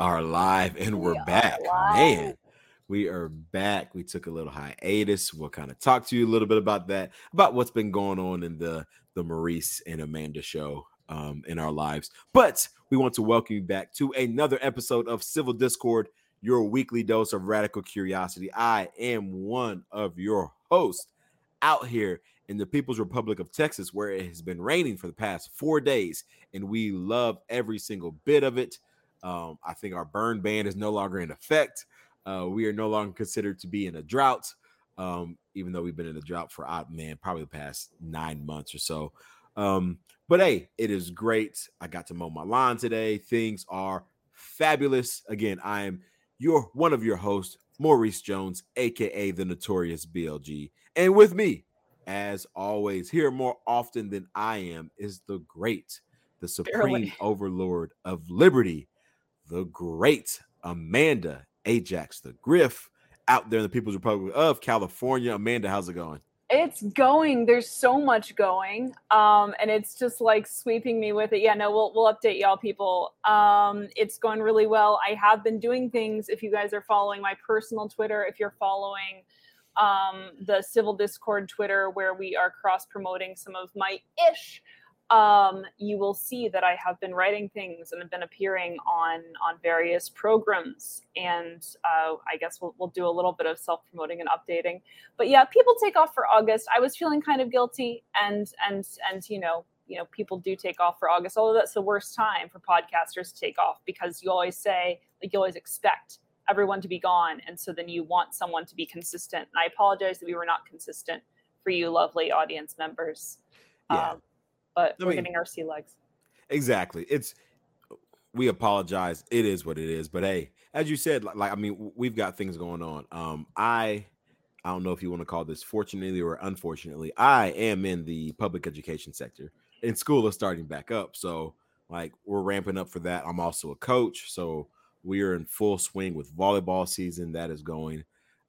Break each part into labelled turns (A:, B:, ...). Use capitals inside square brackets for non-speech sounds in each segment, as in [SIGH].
A: Are live and we're we back. Man, we are back. We took a little hiatus. We'll kind of talk to you a little bit about that, about what's been going on in the the Maurice and Amanda show um, in our lives. But we want to welcome you back to another episode of Civil Discord, your weekly dose of radical curiosity. I am one of your hosts out here in the People's Republic of Texas, where it has been raining for the past four days, and we love every single bit of it. Um, I think our burn ban is no longer in effect. Uh, we are no longer considered to be in a drought, um, even though we've been in a drought for odd man probably the past nine months or so. Um, but hey, it is great. I got to mow my lawn today. Things are fabulous. Again, I am your one of your hosts, Maurice Jones, aka the Notorious BLG, and with me as always, here more often than I am is the great, the supreme Barely. overlord of liberty, the great Amanda Ajax, the Griff, out there in the People's Republic of California. Amanda, how's it going?
B: It's going. There's so much going, um, and it's just like sweeping me with it. Yeah, no, we'll we'll update y'all, people. Um, it's going really well. I have been doing things. If you guys are following my personal Twitter, if you're following um, the Civil Discord Twitter, where we are cross promoting some of my ish, um, you will see that I have been writing things and have been appearing on on various programs. And uh, I guess we'll, we'll do a little bit of self promoting and updating. But yeah, people take off for August. I was feeling kind of guilty, and and and you know you know people do take off for August. Although that's the worst time for podcasters to take off because you always say like you always expect everyone to be gone. And so then you want someone to be consistent. And I apologize that we were not consistent for you, lovely audience members. Yeah. Um, but I we're mean, getting our sea legs.
A: Exactly. It's, we apologize. It is what it is. But hey, as you said, like, like I mean, we've got things going on. Um, I, I don't know if you want to call this fortunately or unfortunately, I am in the public education sector and school is starting back up. So, like, we're ramping up for that. I'm also a coach. So, we are in full swing with volleyball season that is going,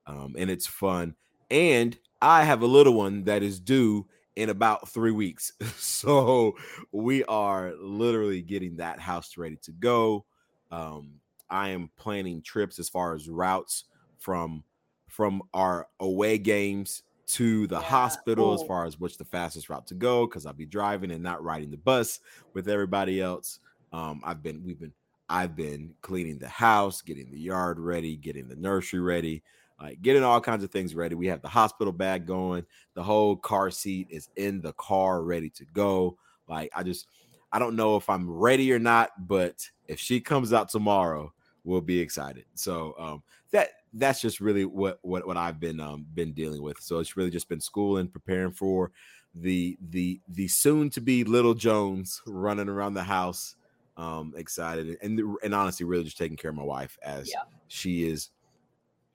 A: um, and it's fun. And I have a little one that is due in about three weeks. [LAUGHS] so we are literally getting that house ready to go. Um, I am planning trips as far as routes from from our away games to the yeah. hospital as far as which the fastest route to go because I'll be driving and not riding the bus with everybody else. Um, I've been we've been I've been cleaning the house, getting the yard ready, getting the nursery ready, like getting all kinds of things ready. We have the hospital bag going. The whole car seat is in the car, ready to go. Like I just, I don't know if I'm ready or not, but if she comes out tomorrow, we'll be excited. So um, that that's just really what what what I've been um been dealing with. So it's really just been school and preparing for the the the soon to be little Jones running around the house um excited and and honestly really just taking care of my wife as yeah. she is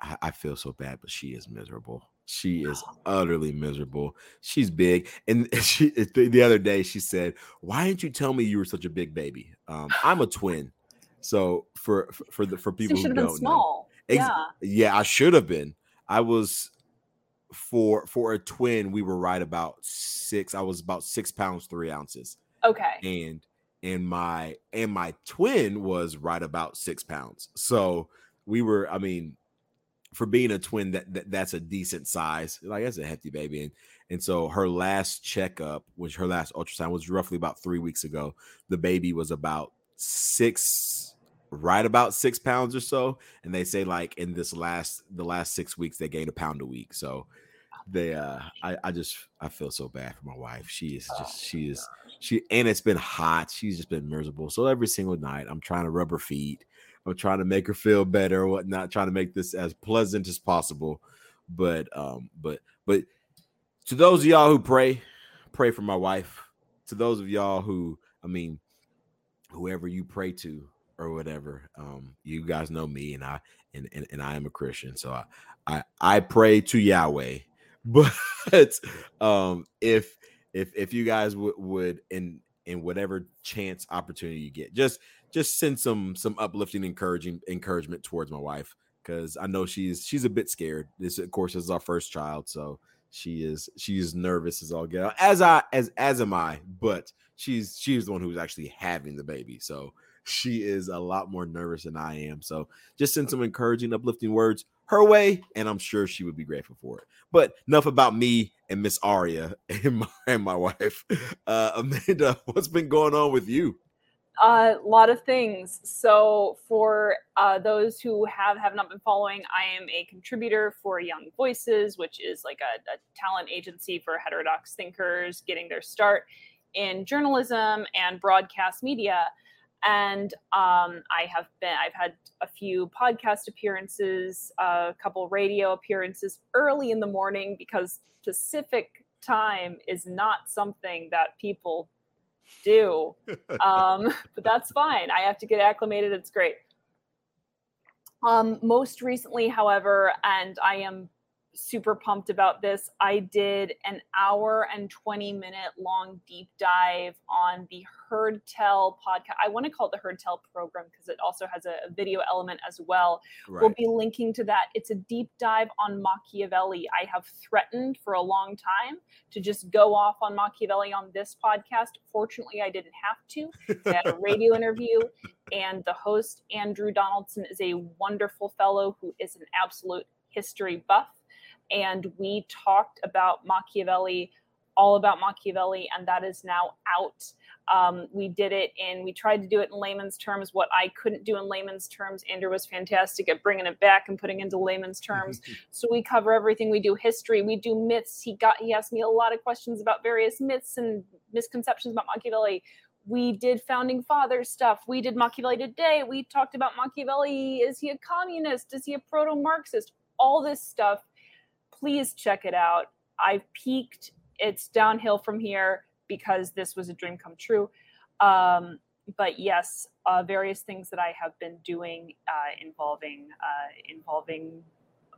A: I, I, feel so bad but she is miserable. She is utterly miserable. She's big and [LAUGHS] she the other day she said why didn't you tell me you were such a big baby? Um i'm a twin. So for for the for people who don't small. know, ex- yeah. yeah i should have been. I was for for a twin we were right about six i was about six pounds three ounces.
B: Okay.
A: And and my and my twin was right about six pounds. So we were, I mean, for being a twin, that, that that's a decent size. Like that's a hefty baby. And and so her last checkup, which her last ultrasound was roughly about three weeks ago. The baby was about six, right about six pounds or so. And they say like in this last the last six weeks they gained a pound a week. So they uh I, I just I feel so bad for my wife. She is just oh, she is she and it's been hot. She's just been miserable. So every single night I'm trying to rub her feet. I'm trying to make her feel better or whatnot, trying to make this as pleasant as possible. But um, but but to those of y'all who pray, pray for my wife. To those of y'all who, I mean, whoever you pray to or whatever, um, you guys know me and I and, and, and I am a Christian. So I, I I pray to Yahweh [LAUGHS] but um if if if you guys w- would in in whatever chance opportunity you get just just send some some uplifting encouraging encouragement towards my wife because i know she's she's a bit scared this of course is our first child so she is she's nervous as all get out as i as as am i but she's she's the one who's actually having the baby so she is a lot more nervous than I am. So just send some encouraging, uplifting words her way, and I'm sure she would be grateful for it. But enough about me and Miss Aria [LAUGHS] and my, and my wife. Uh, Amanda, [LAUGHS] what's been going on with you?
B: A lot of things. So, for uh, those who have have not been following, I am a contributor for Young Voices, which is like a, a talent agency for heterodox thinkers getting their start in journalism and broadcast media. And um, I have been, I've had a few podcast appearances, a couple radio appearances early in the morning because Pacific time is not something that people do. [LAUGHS] um, but that's fine. I have to get acclimated. It's great. Um, most recently, however, and I am super pumped about this. I did an hour and 20 minute long deep dive on the Heard Tell podcast. I want to call it the Heard Tell program because it also has a, video element as well. Right. We'll be linking to that. It's a deep dive on Machiavelli. I have threatened for a long time to just go off on Machiavelli on this podcast. Fortunately, I didn't have to. I had a [LAUGHS] radio interview, and the host, Andrew Donaldson, is a wonderful fellow who is an absolute history buff and we talked about Machiavelli, all about Machiavelli, and that is now out. Um, we did it in, we tried to do it in layman's terms. What I couldn't do in layman's terms, Andrew was fantastic at bringing it back and putting into layman's terms. [LAUGHS] so we cover everything. We do history, we do myths. He got, he asked me a lot of questions about various myths and misconceptions about Machiavelli. We did founding father stuff. We did Machiavelli today. We talked about Machiavelli. Is he a communist? Is he a proto Marxist? All this stuff please check it out. I've peaked. It's downhill from here because this was a dream come true. Um, but yes, uh, various things that I have been doing uh, involving uh, involving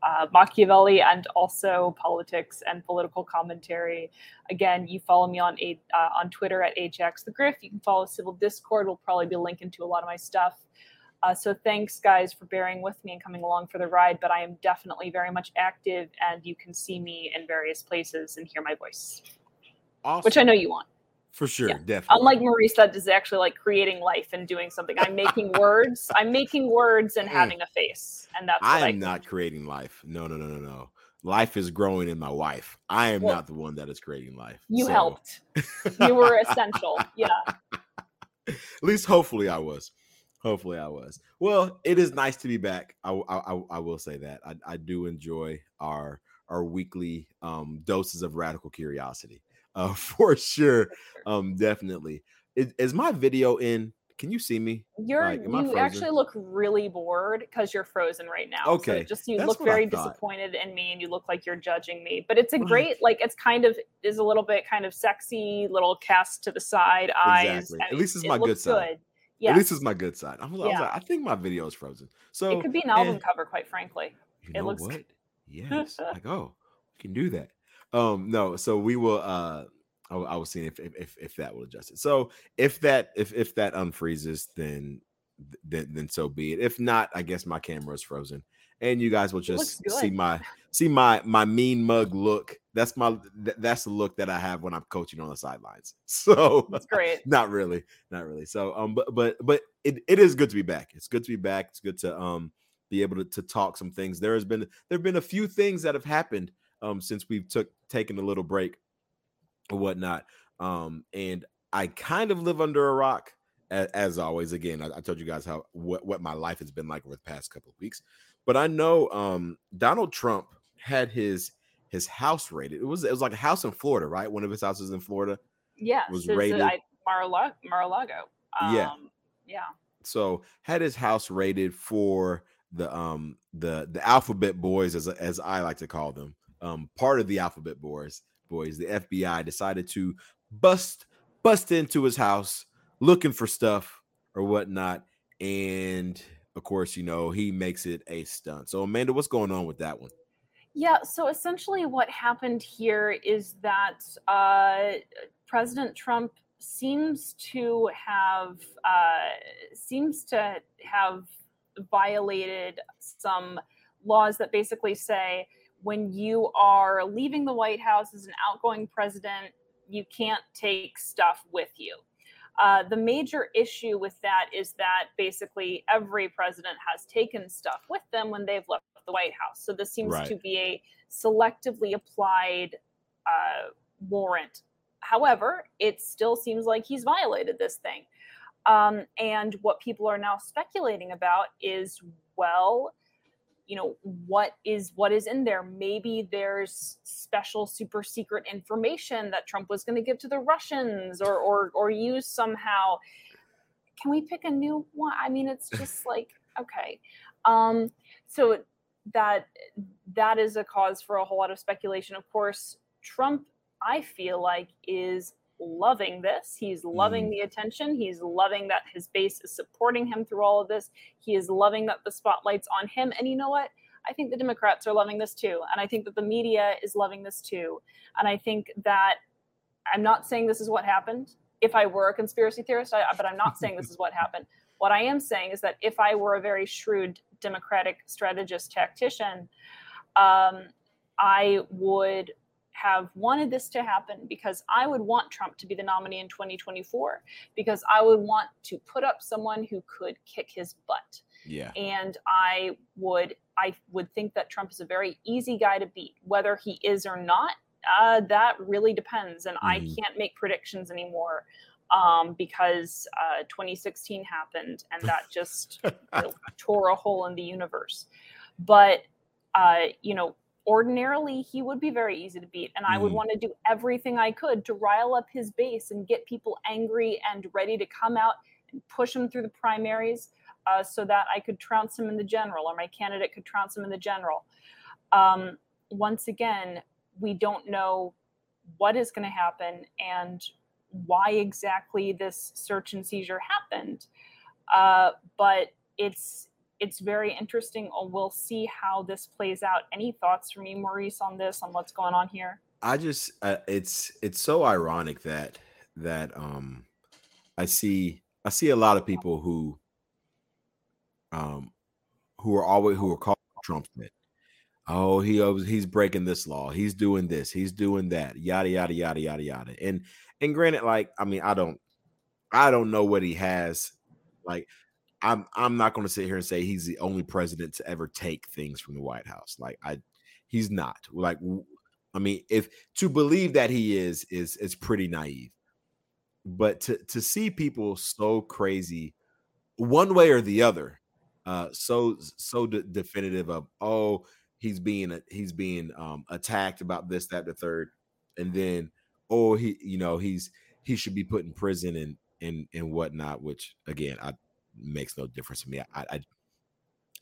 B: uh, Machiavelli and also politics and political commentary. Again, you follow me on a, uh, on Twitter at Ajax the Griff. You can follow Civil Discord. We'll probably be linking to a lot of my stuff. Uh, so thanks, guys, for bearing with me and coming along for the ride. But I am definitely very much active, and you can see me in various places and hear my voice, awesome. which I know you want.
A: For sure, yeah. definitely.
B: Unlike Maurice, that is actually like creating life and doing something. I'm making words. [LAUGHS] I'm making words and having a face, and that's.
A: I am I not creating life. No, no, no, no, no. Life is growing in my wife. I am well, not the one that is creating life.
B: You so. helped. you were essential. Yeah. [LAUGHS]
A: At least, hopefully, I was. Hopefully, I was. Well, it is nice to be back. I I, I will say that I, I do enjoy our our weekly um, doses of radical curiosity, [LAUGHS] uh, for sure. [LAUGHS] Um, definitely. Is, is my video in? Can you see me?
B: You're like, you actually look really bored because you're frozen right now. Okay, so just you That's look very disappointed in me, and you look like you're judging me. But it's a [LAUGHS] great, like, it's kind of is a little bit kind of sexy, little cast to the side eyes.
A: Exactly. At least it's my good side. Good. Yeah. Least it's my good side. I yeah. I was like, I think my video is frozen. So
B: it could be an album and, cover, quite frankly.
A: You know it looks what? [LAUGHS] Yes. like, oh, we can do that. Um, no, so we will uh I, I was seeing if, if if that will adjust it. So if that if if that unfreezes, then then then so be it. If not, I guess my camera is frozen and you guys will just see my see my my mean mug look. That's my that's the look that I have when I'm coaching on the sidelines. [LAUGHS] So
B: that's great.
A: not really, not really. So um, but but but it, it is good to be back. It's good to be back. It's good to um be able to, to talk some things. There has been there have been a few things that have happened um since we've took taken a little break or whatnot. Um and I kind of live under a rock as, as always. Again, I, I, told you guys how what, what my life has been like over the past couple of weeks. But I know um, Donald Trump had his his house raided. It was it was like a house in Florida, right? One of his houses in Florida.
B: Yeah, was raided. Mar-a-Lago. Mar-a-Lago. Um, yeah, yeah.
A: So had his house raided for the um the the alphabet boys as as I like to call them. Um, part of the alphabet boys boys. The FBI decided to bust bust into his house looking for stuff or whatnot, and of course, you know, he makes it a stunt. So, Amanda, what's going on with that one?
B: Yeah, so essentially what happened here is that uh, President Trump seems to have uh, seems to have violated some laws that basically say when you are leaving the White House as an outgoing president, you can't take stuff with you. Uh, the major issue with that is that basically every president has taken stuff with them when they've left the White House. So this seems
A: Right.
B: to be a selectively applied uh, warrant. However, it still seems like he's violated this thing. Um, and what people are now speculating about is well, you know what is what is in there maybe there's special super secret information that trump was going to give to the russians or or or use somehow can we pick a new one i mean it's just [LAUGHS] like okay um so that that is a cause for a whole lot of speculation of course trump i feel like is loving this he's loving mm. the attention he's loving that his base is supporting him through all of this he is loving that the spotlight's on him and you know what I think the Democrats are loving this too. And I think that the media is loving this too. And I think that I'm not saying this is what happened. If I were a conspiracy theorist, I, but I'm not saying this is what happened. [LAUGHS] What I am saying is that if I were a very shrewd Democratic strategist tactician, um, I would have wanted this to happen because I would want Trump to be the nominee in 2024 because I would want to put up someone who could kick his butt
A: Yeah.
B: and I would I would think that Trump is a very easy guy to beat. Whether he is or not, uh, that really depends, and I
A: Mhm.
B: can't make predictions anymore um, because uh, 2016 happened, and that [LAUGHS] just tore a hole in the universe. But uh, you know, ordinarily he would be very easy to beat, and I would
A: Mhm.
B: want to do everything I could to rile up his base and get people angry and ready to come out and push him through the primaries uh, so that I could trounce him in the general or my candidate could trounce him in the general. Um, once again, we don't know what is going to happen and why exactly this search and seizure happened. Uh, but it's it's very interesting. We'll see how this plays out. Any thoughts from you, Maurice, on this, on what's going on here?
A: I just uh, it's it's so ironic that that um I see I see a lot of people who um who are always who are called Trump fit. Oh, he he's breaking this law. He's doing this. He's doing that. Yada yada yada yada yada. And and granted, like I mean, I don't I don't know what he has. Like I'm I'm not going to sit here and say he's the only president to ever take things from the White House. Like I he's not. Like I mean, if to believe that he is is is pretty naive. But to to see people so crazy one way or the other, uh so so de- definitive of oh, he's being he's being um attacked about this that the third and then oh he you know he's he should be put in prison and and and whatnot which again i makes no difference to me. I i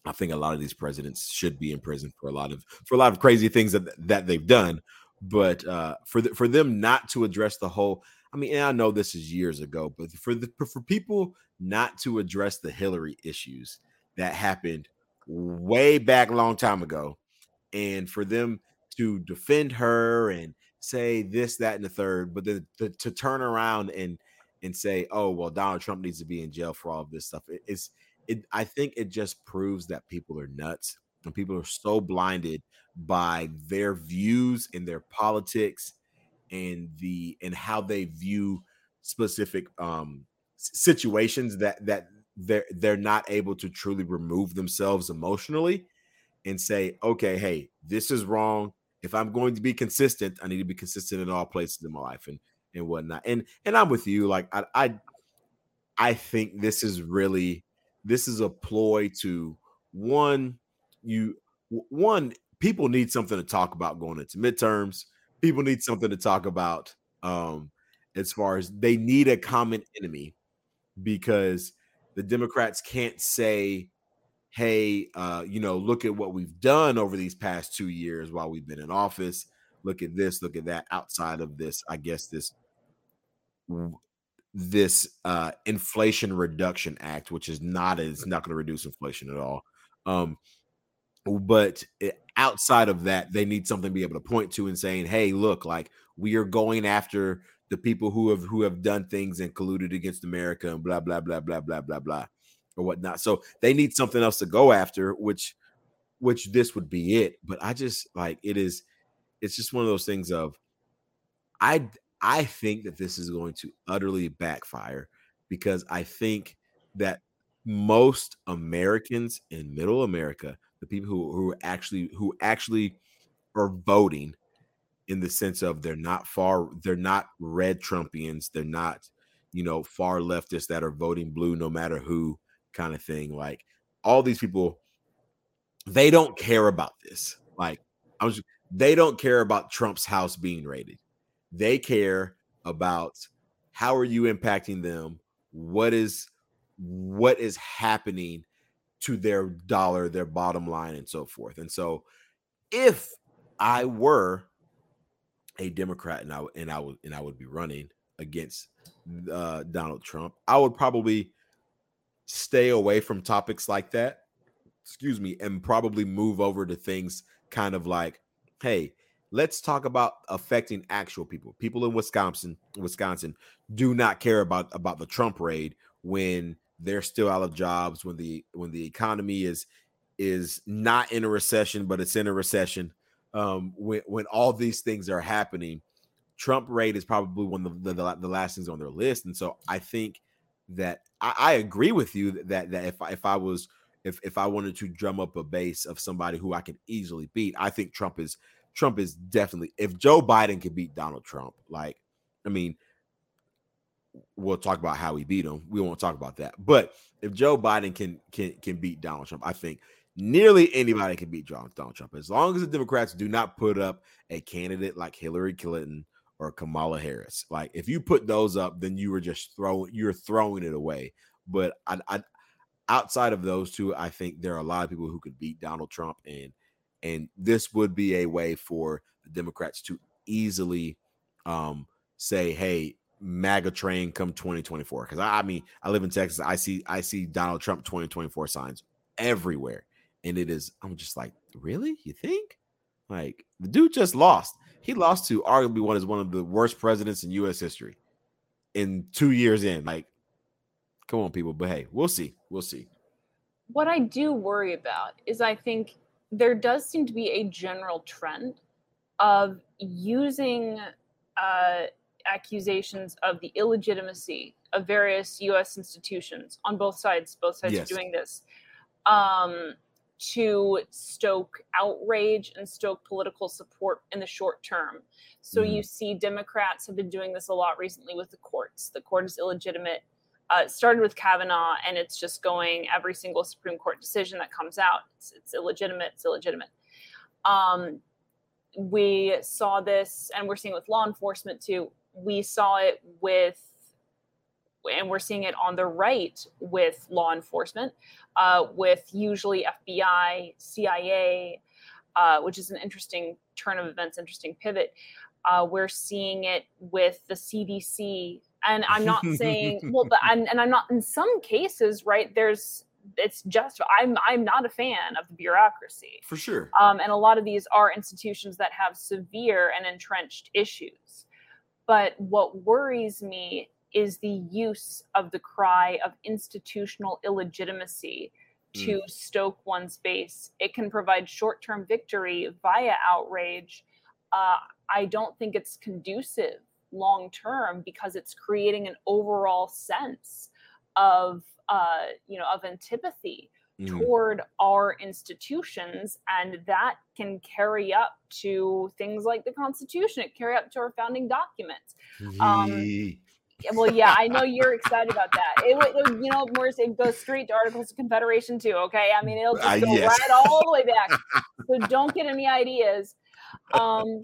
A: I think a lot of these presidents should be in prison for a lot of for a lot of crazy things that that they've done, but uh, for the, for them not to address the whole, I mean, I know this is years ago, but for the for people not to address the Hillary issues that happened way back a long time ago, and for them to defend her and say this, that, and the third, but then to, to turn around and and say, oh well, Donald Trump needs to be in jail for all of this stuff. It, it's it I think it just proves that people are nuts and people are so blinded by their views and their politics and the and how they view specific um situations that that they're they're not able to truly remove themselves emotionally and say okay hey this is wrong if i'm going to be consistent i need to be consistent in all places in my life and and whatnot. And and i'm with you like i i, I think this is really this is a ploy to one you one people need something to talk about going into midterms. People need something to talk about um as far as they need a common enemy because the democrats can't say hey uh you know look at what we've done over these past two years while we've been in office. Look at this look at that outside of this i guess this this uh inflation reduction act which is not it's not going to reduce inflation at all. Um but it, outside of that they need something to be able to point to and saying hey look like we are going after the people who have who have done things and colluded against america and blah blah blah blah blah blah blah or whatnot. So they need something else to go after which which this would be it. But i just like it is it's just one of those things of i I think that this is going to utterly backfire because I think that most Americans in middle America, the people who, who actually who actually are voting in the sense of they're not far, they're not red Trumpians, they're not, you know, far leftists that are voting blue no matter who kind of thing. Like all these people, they don't care about this. Like I was they don't care about Trump's house being raided. They care about how are you impacting them? What is what is happening to their dollar, their bottom line, and so forth. And so, if I were a Democrat and I and I would and I would be running against uh, Donald Trump, I would probably stay away from topics like that. Excuse me, and probably move over to things kind of like, hey, let's talk about affecting actual people. People in Wisconsin, Wisconsin do not care about about the Trump raid when they're still out of jobs when the when the economy is is not in a recession but it's in a recession um when when all these things are happening trump rate is probably one of the, the, the last things on their list and so i think that I, I agree with you that that if if i was if if i wanted to drum up a base of somebody who i can easily beat i think trump is trump is definitely if joe biden can beat donald trump like i mean we'll talk about how he beat him. We won't talk about that. But if Joe Biden can can can beat Donald Trump, I think nearly anybody or Kamala Harris. Like if you put those up, then you were just throwing you're throwing it away. But I, I outside of those two, I think there are a lot of people who could beat Donald Trump, and and this would be a way for the Democrats to easily um, say, "Hey, MAGA train come 2024. Because I, I, mean, I live in Texas. I see I see Donald Trump 2024 signs everywhere, and it is. I'm just like, really? You think? Like the dude just lost. He lost to arguably one is one of the worst presidents in U.S. history in two years in. Like, come on, people. But hey, we'll see. We'll see.
B: What I do worry about is I think there does seem to be a general trend of using uh, accusations of the illegitimacy of various U.S. institutions on both sides. Both sides yes. are doing this um, to stoke outrage and stoke political support in the short term. So mm. you see, Democrats have been doing this a lot recently with the courts. The court is illegitimate. Uh, it started with Kavanaugh, and it's just going every single Supreme Court decision that comes out. It's, it's illegitimate. It's illegitimate. Um, we saw this, and we're seeing it with law enforcement too we saw it with and we're seeing it on the right with law enforcement, uh, with usually FBI, CIA, uh, which is an interesting turn of events, interesting pivot. Uh, we're seeing it with the CDC, and I'm not saying [LAUGHS] well, but I'm, and I'm not in some cases, right? There's it's just I'm I'm not a fan of the bureaucracy
A: for sure,
B: um, and a lot of these are institutions that have severe and entrenched issues. But what worries me is the use of the cry of institutional illegitimacy to mm. stoke one's base. It can provide short term victory via outrage. Uh, I don't think it's conducive long term because it's creating an overall sense of uh, you know of antipathy mm. toward our institutions and that can carry up to things like the constitution it carry up to our founding documents um, well yeah i know you're excited about that it, it you know Morris, it goes straight to articles of confederation too okay i mean it'll just uh, go uh, yes. right all the way back [LAUGHS] so don't get any ideas um,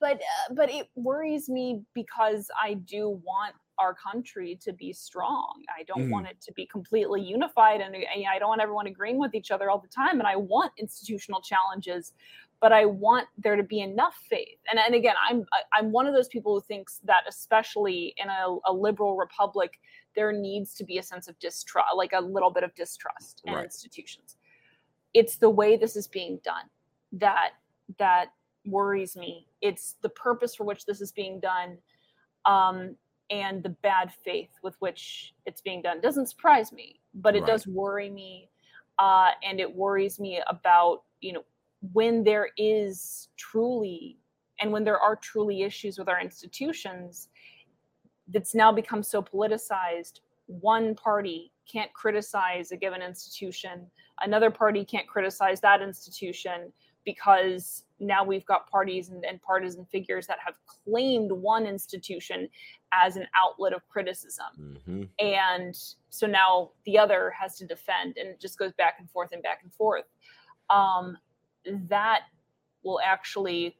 B: but uh, but it worries me because i do want our country to be strong. I don't mm. want it to be completely unified, and I don't want everyone agreeing with each other all the time. And I want institutional challenges, but I want there to be enough faith. And and again, I'm I'm one of those people who thinks that especially in a, a liberal republic, there needs to be a sense of distrust, like a little bit of distrust in right. institutions. It's the way this is being done that that worries me. It's the purpose for which this is being done. Um, and the bad faith with which it's being done doesn't surprise me but it right. does worry me uh, and it worries me about you know when there is truly and when there are truly issues with our institutions that's now become so politicized one party can't criticize a given institution, another party can't criticize that institution because now we've got parties and, and, partisan figures that have claimed one institution as an outlet of criticism. Mm-hmm. And so now the other has to defend, and it just goes back and forth and back and forth. Um, that will actually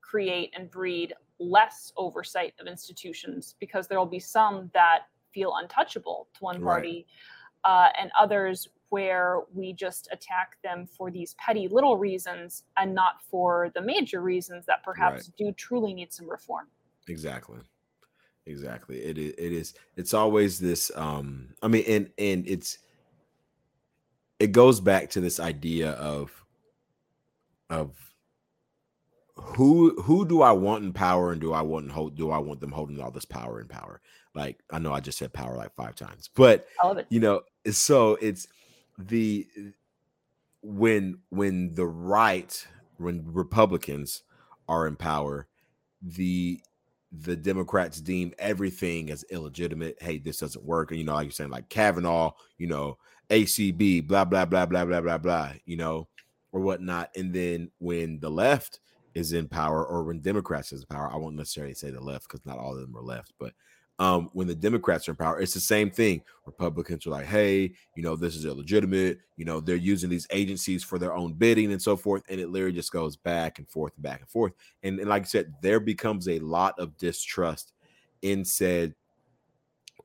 B: create and breed less oversight of institutions because there will be some that feel untouchable to one party right. uh, and others where we just attack them for these petty little reasons and not for the major reasons that perhaps right. do truly need some reform.
A: Exactly. Exactly. It is it is it's always this um I mean and and it's it goes back to this idea of of who who do I want in power and do I want hold do I want them holding all this power and power? Like I know I just said power like five times, but you know, so it's the when when the right when Republicans are in power, the the Democrats deem everything as illegitimate. Hey, this doesn't work. And you know, like you're saying, like Kavanaugh, you know, ACB, blah, blah, blah, blah, blah, blah, blah, you know, or whatnot. And then when the left is in power or when Democrats is in power, I won't necessarily say the left because not all of them are left, but um, when the Democrats are in power, it's the same thing. Republicans are like, hey, you know, this is illegitimate. You know, they're using these agencies for their own bidding and so forth. And it literally just goes back and forth and back and forth. And, and like I said, there becomes a lot of distrust in said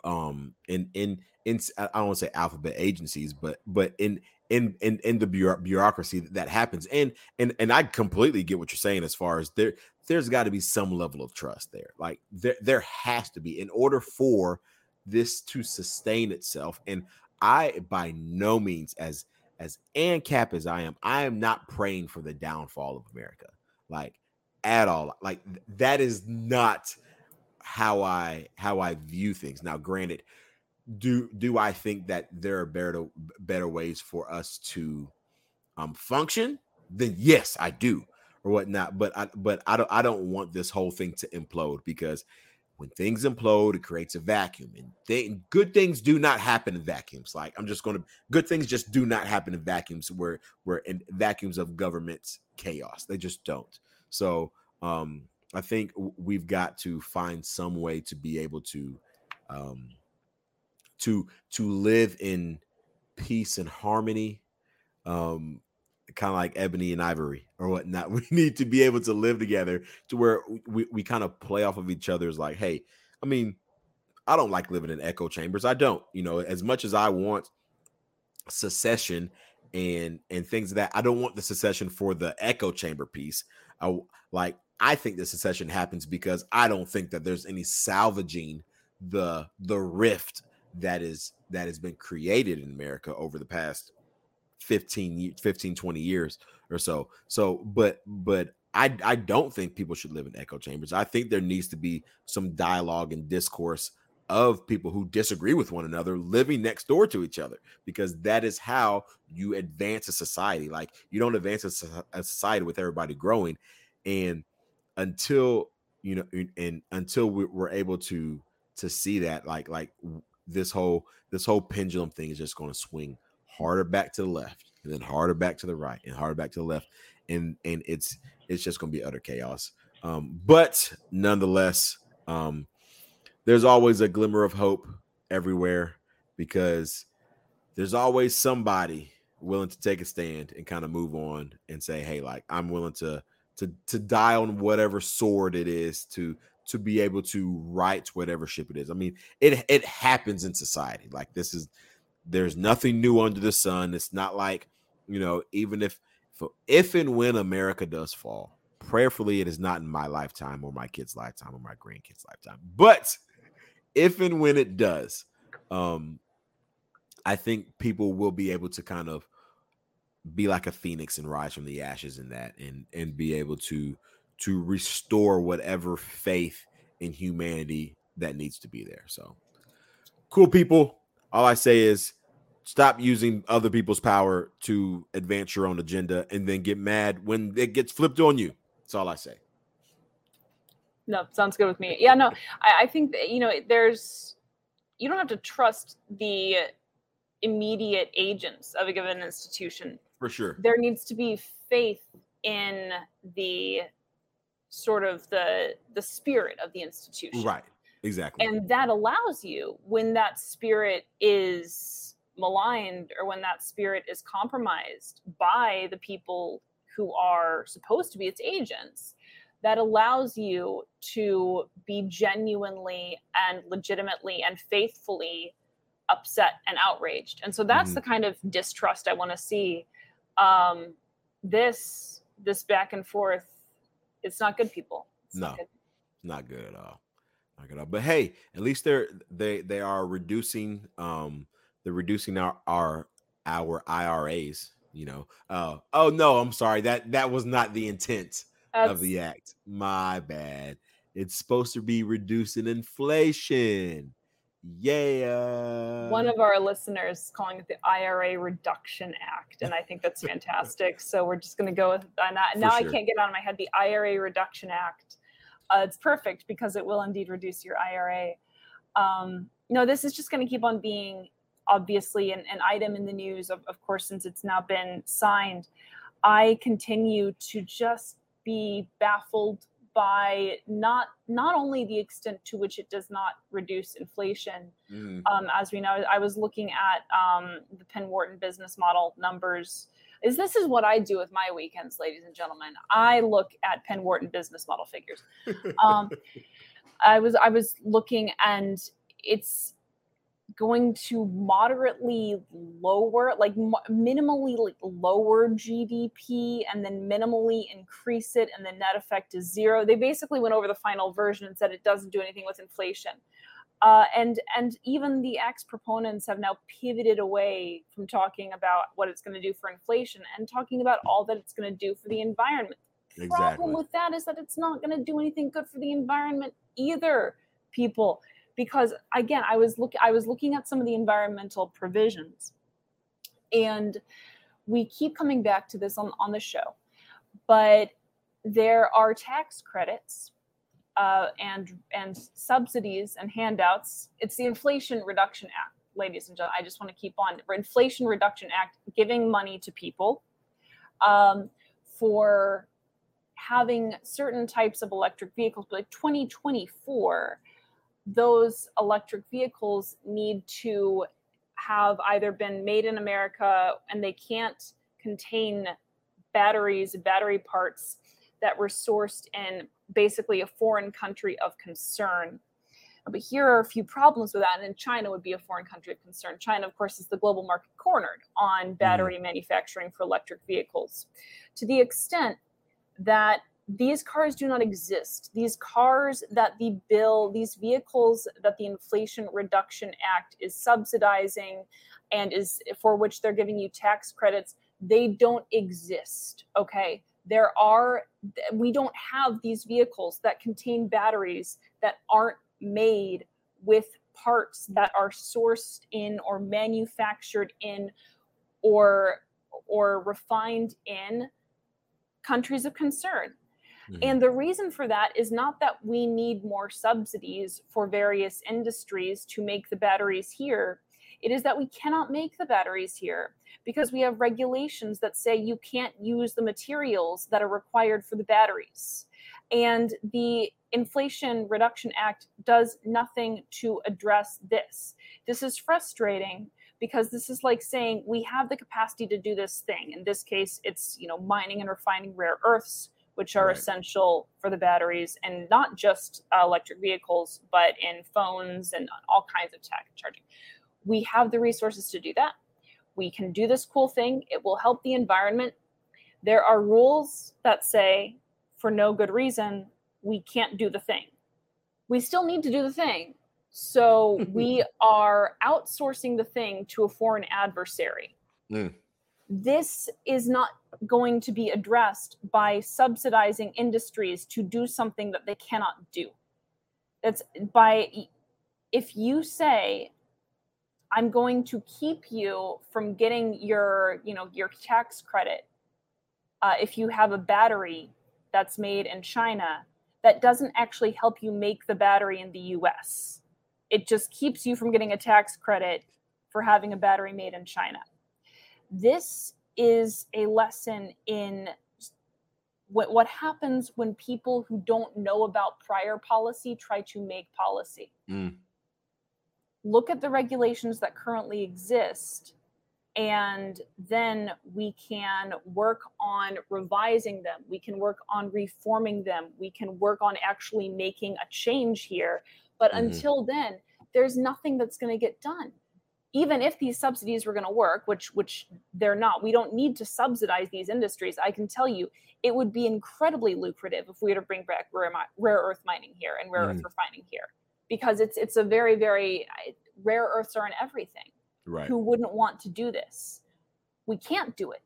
A: um in in in I don't want to say alphabet agencies, but but in in in in the bureaucracy that happens and and and i completely get what you're saying as far as there there's got to be some level of trust there like there there has to be in order for this to sustain itself and i by no means as as ancap as i am i am not praying for the downfall of america like at all like that is not how i how i view things. Now granted do do I think that there are better better ways for us to um function? Then yes, I do, or whatnot. But I but I don't I don't want this whole thing to implode because when things implode, it creates a vacuum, and they, good things do not happen in vacuums. Like I'm just going to good things just do not happen in vacuums where where in vacuums of government chaos. They just don't. So um I think we've got to find some way to be able to um to to live in peace and harmony um kind of like ebony and ivory or whatnot. [LAUGHS] We need to be able to live together to where we, we kind of play off of each other's like hey i mean i don't like living in echo chambers. I don't you know as much as i want secession and and things that i don't want the secession for the echo chamber piece. I, like i think the secession happens because i don't think that there's any salvaging the the rift that is that has been created in America over the past 15 15 20 years or so. So but but I I don't think people should live in echo chambers. I think there needs to be some dialogue and discourse of people who disagree with one another living next door to each other because that is how you advance a society. Like you don't advance a, a society with everybody growing and until you know and until we, we're able to to see that like like this whole this whole pendulum thing is just going to swing harder back to the left and then harder back to the right and harder back to the left and and it's it's just going to be utter chaos. Um but nonetheless um there's always a glimmer of hope everywhere because there's always somebody willing to take a stand and kind of move on and say hey like i'm willing to to to die on whatever sword it is to to be able to right whatever ship it is. I mean, it it happens in society. Like this is there's nothing new under the sun. It's not like, you know, even if if and when America does fall, prayerfully it is not in my lifetime or my kids' lifetime or my grandkids' lifetime. But if and when it does, um I think people will be able to kind of be like a phoenix and rise from the ashes in that and and be able to to restore whatever faith in humanity that needs to be there. So cool people. All I say is stop using other people's power to advance your own agenda and then get mad when it gets flipped on you. That's all I say.
B: No, sounds good with me. Yeah, no, I, I think that, you know, there's you don't have to trust the immediate agents of a given institution.
A: For sure.
B: There needs to be faith in the sort of the the spirit of the institution.
A: Right. Exactly.
B: And that allows you when that spirit is maligned or when that spirit is compromised by the people who are supposed to be its agents that allows you to be genuinely and legitimately and faithfully upset and outraged and so that's mm-hmm. the kind of distrust i want to see um, this this back and forth it's not good people. It's
A: no not good. not good at all not good at all. But hey at least they're they they are reducing um they're reducing our our our iras you know? Uh oh no i'm sorry that that was not the intent that's... of the act. My bad. It's supposed to be reducing inflation yeah.
B: One of our listeners calling it the IRA Reduction Act, and I think that's fantastic. so we're just going to go with that. Now sure. I can't get out of my head the IRA Reduction Act. Uh, it's perfect because it will indeed reduce your IRA. Um, no, this is just going to keep on being obviously an, an item in the news, of, of course, since it's now been signed. I continue to just be baffled by not not only the extent to which it does not reduce inflation, mm. um, as we know. I was looking at um, the Penn Wharton business model numbers. Is this is what I do with my weekends, ladies and gentlemen? I look at Penn Wharton business model figures. [LAUGHS] Um, I was I was looking, and it's going to moderately lower, like minimally like lower GDP and then minimally increase it, and the net effect is zero. They basically went over the final version and said it doesn't do anything with inflation. Uh, and and even the ex proponents have now pivoted away from talking about what it's going to do for inflation and talking about all that it's going to do for the environment. The exactly. problem with that is that it's not going to do anything good for the environment either. People, because again i was look i was looking at some of the environmental provisions. And we keep coming back to this on, on the show but there are tax credits uh, and and subsidies and handouts. It's the inflation reduction act ladies and gentlemen. I just want to keep on. Inflation reduction act giving money to people um, for having certain types of electric vehicles. But like 2024 those electric vehicles need to have either been made in America and they can't contain batteries, battery parts that were sourced in basically a foreign country of concern. But here are a few problems with that, and China would be a foreign country of concern. China, of course, is the global market cornered on battery mm. manufacturing for electric vehicles. To the extent that these cars do not exist. These cars that the bill, these vehicles that the Inflation Reduction Act is subsidizing and is for which they're giving you tax credits, they don't exist. Okay. There are, we don't have these vehicles that contain batteries that aren't made with parts that are sourced in or manufactured in or or refined in countries of concern Mm-hmm. And the reason for that is not that we need more subsidies for various industries to make the batteries here. It is that we cannot make the batteries here because we have regulations that say you can't use the materials that are required for the batteries. And the Inflation Reduction Act does nothing to address this. This is frustrating because this is like saying we have the capacity to do this thing. In this case, it's, you know, mining and refining rare earths which are right. essential for the batteries and not just uh, electric vehicles, but in phones and all kinds of tech charging. We have the resources to do that. We can do this cool thing. It will help the environment. There are rules that say, for no good reason, we can't do the thing. We still need to do the thing. So [LAUGHS] we are outsourcing the thing to a foreign adversary. Mm this is not going to be addressed by subsidizing industries to do something that they cannot do. That's by if you say I'm going to keep you from getting your, you know, your tax credit uh, if you have a battery that's made in China that doesn't actually help you make the battery in the U.S. It just keeps you from getting a tax credit for having a battery made in China. This is a lesson in what, what happens when people who don't know about prior policy try to make policy. Mm. Look at the regulations that currently exist, and then we can work on revising them. We can work on reforming them. We can work on actually making a change here. But mm-hmm. until then, there's nothing that's going to get done even if these subsidies were going to work which which they're not we don't need to subsidize these industries. I can tell you it would be incredibly lucrative if we were to bring back rare, rare earth mining here and rare mm. earth refining here. Because it's it's a very very rare earths are in everything
A: right.
B: who wouldn't want to do this. We can't do it.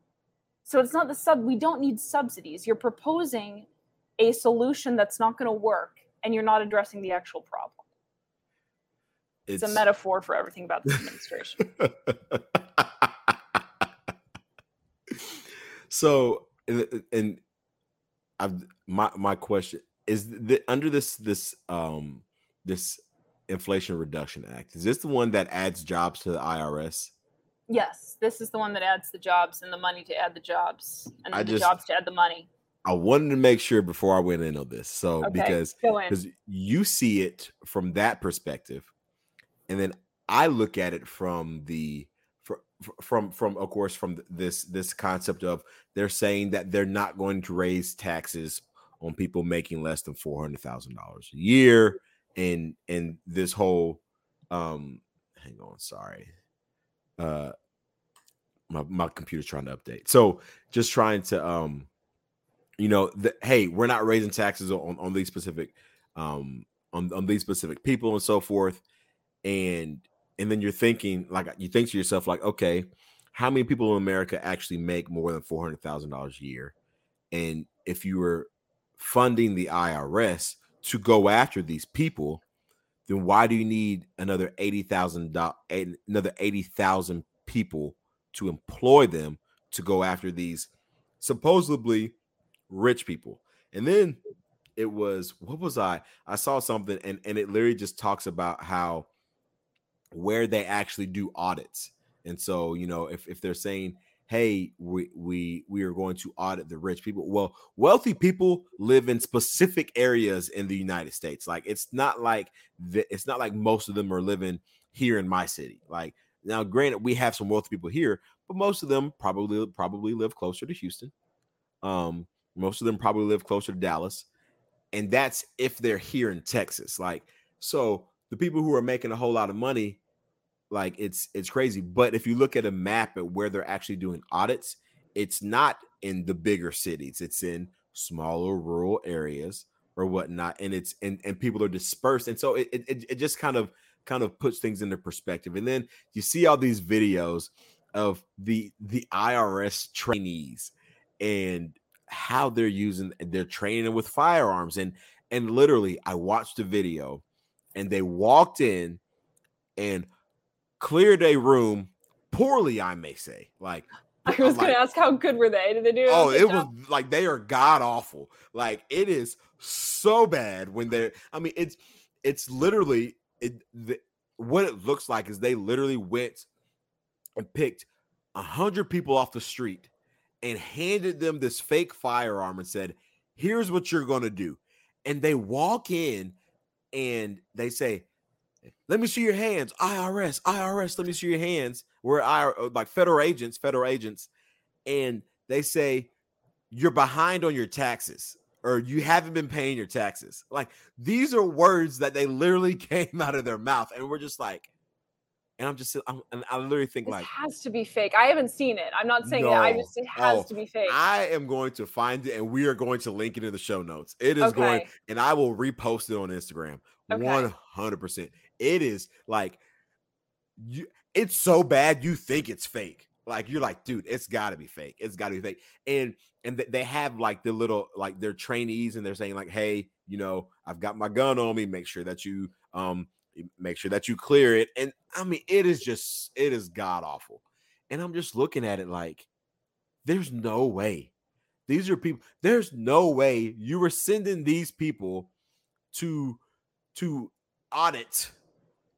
B: So it's not the sub we don't need subsidies. You're proposing a solution that's not going to work and you're not addressing the actual problem it's, it's a metaphor for everything about this administration. [LAUGHS]
A: so, and, and I've my my question is the, under this this um this Inflation Reduction Act is this the one that adds jobs to the IRS?
B: Yes, this is the one that adds the jobs and the money to add the jobs and the just, jobs to add the money.
A: I wanted to make sure before I went in on this. So okay, because because you see it from that perspective, and then I look at it from the from from of course from this this concept of they're saying that they're not going to raise taxes on people making less than four hundred thousand dollars a year, and and this whole um hang on sorry uh my my computer's trying to update. So just trying to um you know the, hey we're not raising taxes on on these specific um on on these specific people and so forth and and then you're thinking like you think to yourself like okay how many people in america actually make more than $400000 a year? And if you were funding the irs to go after these people then why do you need another $80000 eh, another 80000 people to employ them to go after these supposedly rich people? And then it was what was i? I saw something and and it literally just talks about how where they actually do audits. And so, you know, if, if they're saying, hey, we, we we are going to audit the rich people. Well, wealthy people live in specific areas in the United States. Like it's not like the, it's not like most of them are living here in my city. Like now, granted, we have some wealthy people here, but most of them probably probably live closer to Houston. Um, most of them probably live closer to Dallas, and that's if they're here in Texas. Like so, the people who are making a whole lot of money like it's it's crazy but if you look at a map at where they're actually doing audits it's not in the bigger cities it's in smaller rural areas or whatnot and it's and, and people are dispersed and so it, it it just kind of kind of puts things into perspective and then you see all these videos of the the irs trainees and how they're using they're training with firearms and and literally i watched a video and they walked in and cleared a room poorly, I may say. Like [LAUGHS]
B: I was going to ask, how good were they? Did they do?
A: Oh, it job? was like they are god awful. Like it is so bad when they're. I mean, it's it's literally it. The, what it looks like is they literally went and picked a hundred people off the street and handed them this fake firearm and said, "Here's what you're going to do." And they walk in and they say, let me see your hands. IRS, IRS, let me see your hands. We're uh, like federal agents, federal agents. And they say, you're behind on your taxes or you haven't been paying your taxes. Like these are words that they literally [LAUGHS] came out of their mouth. And we're just like, and I'm just, I'm, and I literally think
B: this
A: like,
B: has to be fake. I haven't seen it. I'm not saying no, that. I just, it has oh, to be fake.
A: I am going to find it and we are going to link it in the show notes. It is okay. going, and I will repost it on Instagram. Okay. 100%. It is like you it's so bad you think it's fake. Like you're like, dude, it's got to be fake. It's got to be fake. And and th- they have like the little like their trainees and they're saying like, "Hey, you know, I've got my gun on me. Make sure that you um make sure that you clear it." And I mean, it is just it is god awful. And I'm just looking at it like there's no way. These are people there's no way you were sending these people to to audit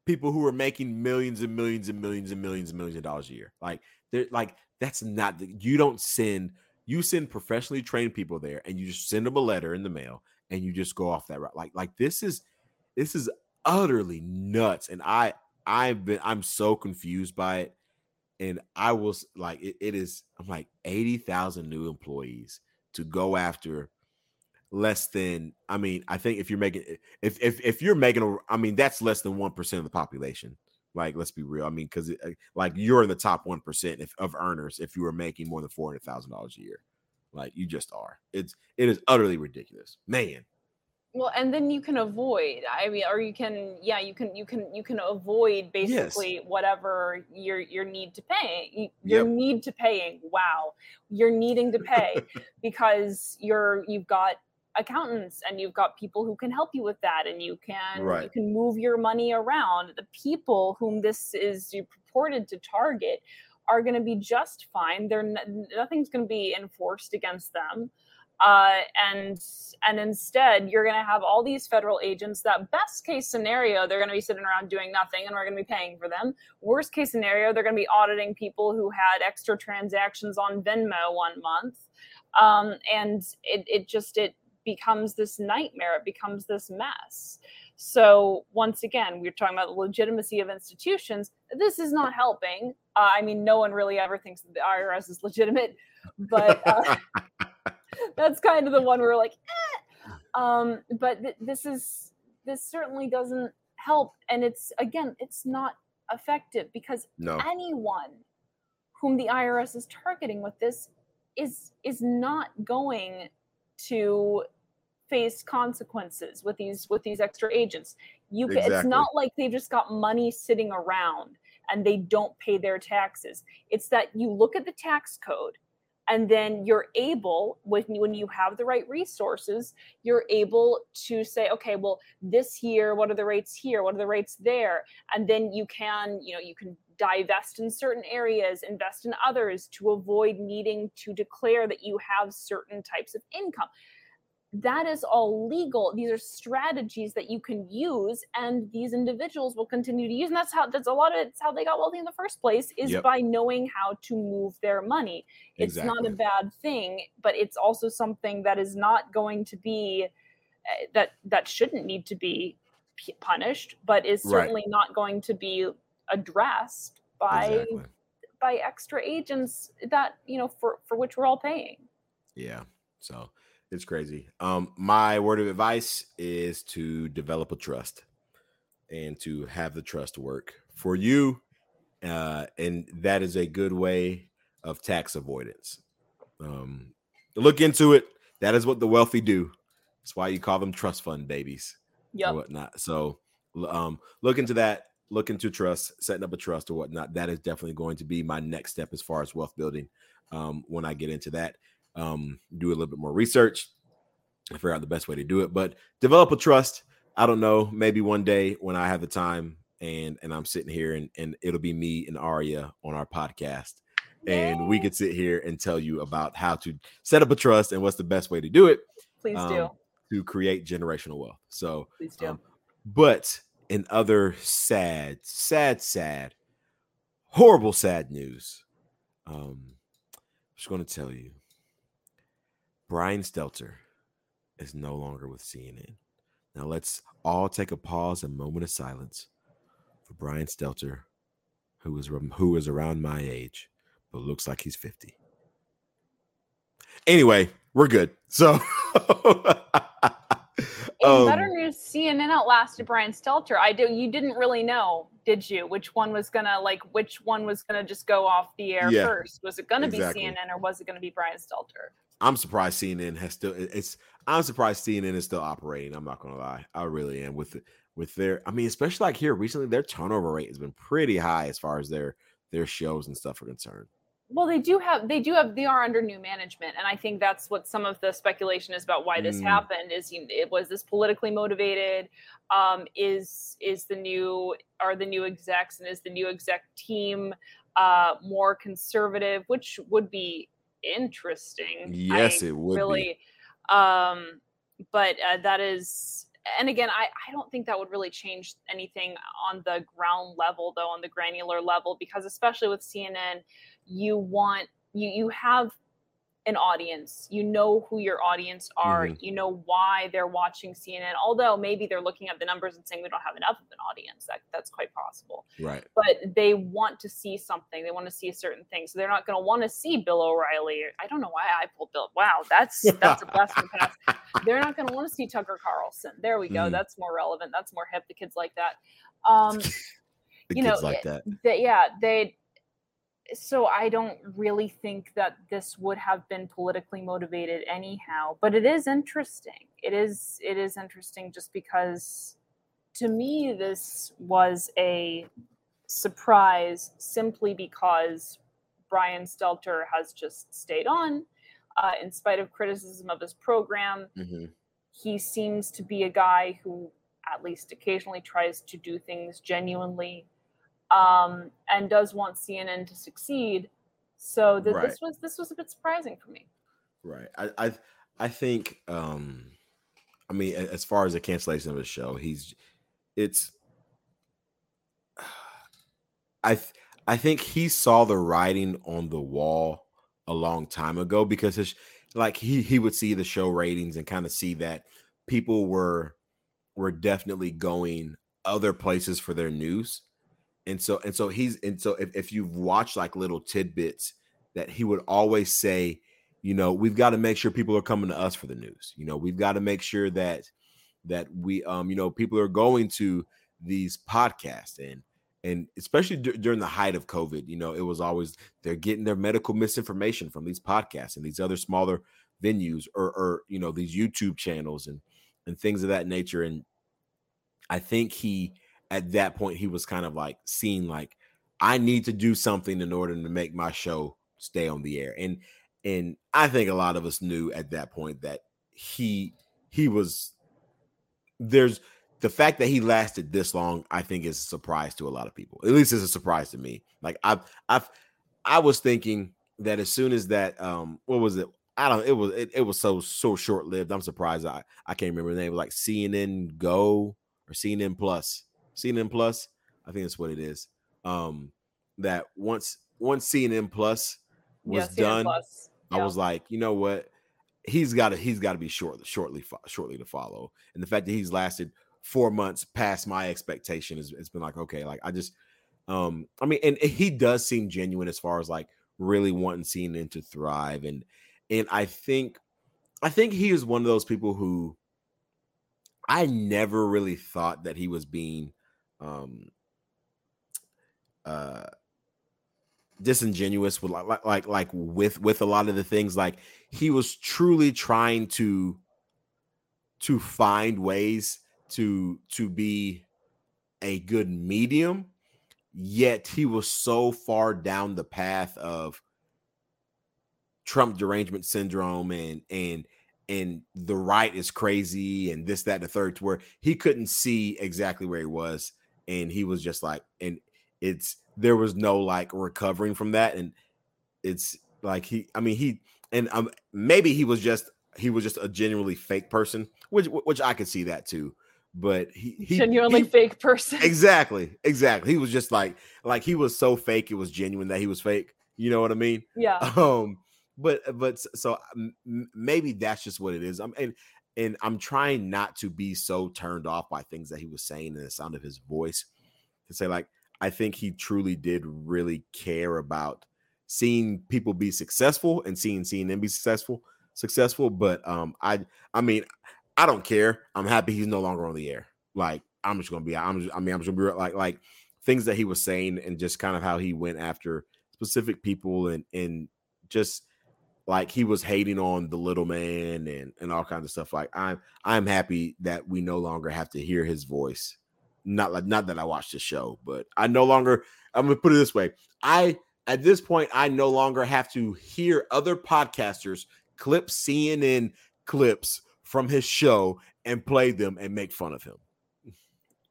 A: people who are making millions and millions and millions and millions and millions of dollars a year. Like they're like that's not the, you don't send you send professionally trained people there and you just send them a letter in the mail and you just go off that route. Like like this is this is utterly nuts and I I've been I'm so confused by it and I was like it, it is I'm like 80,000 new employees to go after less than I mean I think if you're making if if if you're making a I mean that's less than 1% of the population like let's be real I mean cuz uh, like you're in the top 1% if, of earners if you were making more than $400,000 a year like you just are it's it is utterly ridiculous man
B: well and then you can avoid i mean or you can yeah you can you can you can avoid basically yes. whatever your your need to pay your yep. need to paying wow you're needing to pay [LAUGHS] because you're you've got accountants and you've got people who can help you with that and you can right. you can move your money around. The people whom this is purported to target are going to be just fine. They're nothing's going to be enforced against them. Uh, and and instead you're going to have all these federal agents that best case scenario they're going to be sitting around doing nothing and we're going to be paying for them. Worst case scenario they're going to be auditing people who had extra transactions on venmo one month. Um, and it, it just it becomes this nightmare it becomes this mess so once again we're talking about the legitimacy of institutions this is not helping uh, i mean no one really ever thinks that the irs is legitimate but uh, [LAUGHS] that's kind of the one where we're like, eh. um, but th- this is this certainly doesn't help, and it's again, it's not effective because no. anyone whom the IRS is targeting with this is is not going to face consequences with these with these extra agents. You exactly. it's not like they've just got money sitting around and they don't pay their taxes. It's that you look at the tax code and then you're able when you, when you have the right resources you're able to say okay well this year what are the rates here what are the rates there and then you can you know you can divest in certain areas invest in others to avoid needing to declare that you have certain types of income that is all legal these are strategies that you can use and these individuals will continue to use and that's how that's a lot of it's how they got wealthy in the first place is yep. by knowing how to move their money it's exactly. not a bad thing but it's also something that is not going to be uh, that that shouldn't need to be punished but is certainly right. not going to be addressed by exactly. by extra agents that you know for for which we're all paying
A: yeah so it's crazy. Um, my word of advice is to develop a trust and to have the trust work for you. Uh, and that is a good way of tax avoidance. Um, look into it. That is what the wealthy do. That's why you call them trust fund babies
B: Yeah.
A: or whatnot. So um, look into that. Look into trust, setting up a trust or whatnot. That is definitely going to be my next step as far as wealth building. Um, when I get into that, um, do a little bit more research and figure out the best way to do it. But develop a trust. I don't know. Maybe one day when I have the time and and I'm sitting here and and it'll be me and Aria on our podcast, and we could sit here and tell you about how to set up a trust and what's the best way to do it.
B: Please um, do
A: to create generational wealth. So
B: please do. Um,
A: but in other sad, sad, sad, horrible, sad news, um, I'm just going to tell you Brian Stelter is no longer with CNN. Now let's all take a pause and moment of silence for Brian Stelter, who is who is around my age, but looks like he's 50. Anyway, we're good. So [LAUGHS]
B: um, better news, CNN outlasted Brian Stelter. I do. You didn't really know, did you? Which one was gonna like? Which one was gonna just go off the air yeah, first? Was it gonna exactly. be CNN or was it gonna be Brian Stelter?
A: I'm surprised CNN has still. It's. I'm surprised CNN is still operating. I'm not gonna lie. I really am with. With their, I mean, especially like here recently, their turnover rate has been pretty high as far as their their shows and stuff are concerned.
B: Well, they do have they do have they are under new management, and I think that's what some of the speculation is about why this mm. happened. Is you it was this politically motivated? Um, is is the new are the new execs and is the new exec team uh, more conservative, which would be interesting.
A: Yes, I it would
B: really. Be. Um, but uh, that is and again, I, I don't think that would really change anything on the ground level, though, on the granular level, because especially with CNN, you want you you have an audience. You know who your audience are. Mm-hmm. You know why they're watching CNN. Although maybe they're looking at the numbers and saying we don't have enough of an audience. That that's quite possible.
A: Right.
B: But they want to see something. They want to see a certain thing. So they're not going to want to see Bill O'Reilly. I don't know why I pulled Bill. Wow, that's [LAUGHS] that's a blessing pass. They're not going to want to see Tucker Carlson. There we go. Mm. That's more relevant. That's more hip. The kids like that. Um, [LAUGHS] you know, like that. They, yeah, they so I don't really think that this would have been politically motivated anyhow. But it is interesting. It is it is interesting just because to me this was a surprise simply because Brian Stelter has just stayed on uh, in spite of criticism of his program. Mm-hmm. He seems to be a guy who at least occasionally tries to do things genuinely um, and does want CNN to succeed. So th- right. this was this was a bit surprising for me.
A: Right. I I, I think um, I mean as far as the cancellation of the show, he's it's [SIGHS] I th- I think he saw the writing on the wall a long time ago because his like he he would see the show ratings and kind of see that people were were definitely going other places for their news and so and so he's and so if, if you've watched like little tidbits that he would always say you know we've got to make sure people are coming to us for the news. You know we've got to make sure that that we um you know people are going to these podcasts. And and especially d- during the height of covid you know it was always they're getting their medical misinformation from these podcasts and these other smaller venues or or you know these youtube channels and and things of that nature. And i think he at that point he was kind of like seeing like I need to do something in order to make my show stay on the air. And and I think a lot of us knew at that point that he he was there's the fact that he lasted this long, I think is a surprise to a lot of people. At least it's a surprise to me. Like I've I've I was thinking that as soon as that um what was it? I don't it was it, it was so so short lived. I'm surprised I I can't remember the name like CNN Go or CNN Plus CNN Plus. I think that's what it is. Um, that once once CNN Plus was yeah, done, Plus. I was like, you know what? He's got to he's got to be short shortly shortly to follow. And the fact that he's lasted four months past my expectation is it's been like okay, like I just um I mean, and, and he does seem genuine as far as like really wanting CNN to thrive and and I think I think he is one of those people who I never really thought that he was being um uh disingenuous with like like like with with a lot of the things. Like he was truly trying to to find ways to to be a good medium yet he was so far down the path of Trump derangement syndrome and and and the right is crazy and this that and the third to where he couldn't see exactly where he was and he was just like and it's there was no like recovering from that and it's like he i mean he and um maybe he was just he was just a genuinely fake person which which i could see that too but he, he
B: genuinely
A: he,
B: fake person.
A: Exactly exactly he was just like like he was so fake it was genuine that he was fake you know what i mean?
B: Yeah.
A: Um but but so maybe that's just what it is i'm and and I'm trying not to be so turned off by things that he was saying and the sound of his voice to say like I think he truly did really care about seeing people be successful and seeing seeing them be successful successful but um I I mean I don't care. I'm happy he's no longer on the air. Like I'm just gonna be I'm just, I mean I'm just gonna be like like things that he was saying and just kind of how he went after specific people and and just like he was hating on the little man and and all kinds of stuff like i'm i'm happy that we no longer have to hear his voice not like not that i watched the show but i no longer i'm gonna put it this way i at this point i no longer have to hear other podcasters clip cnn clips from his show and play them and make fun of him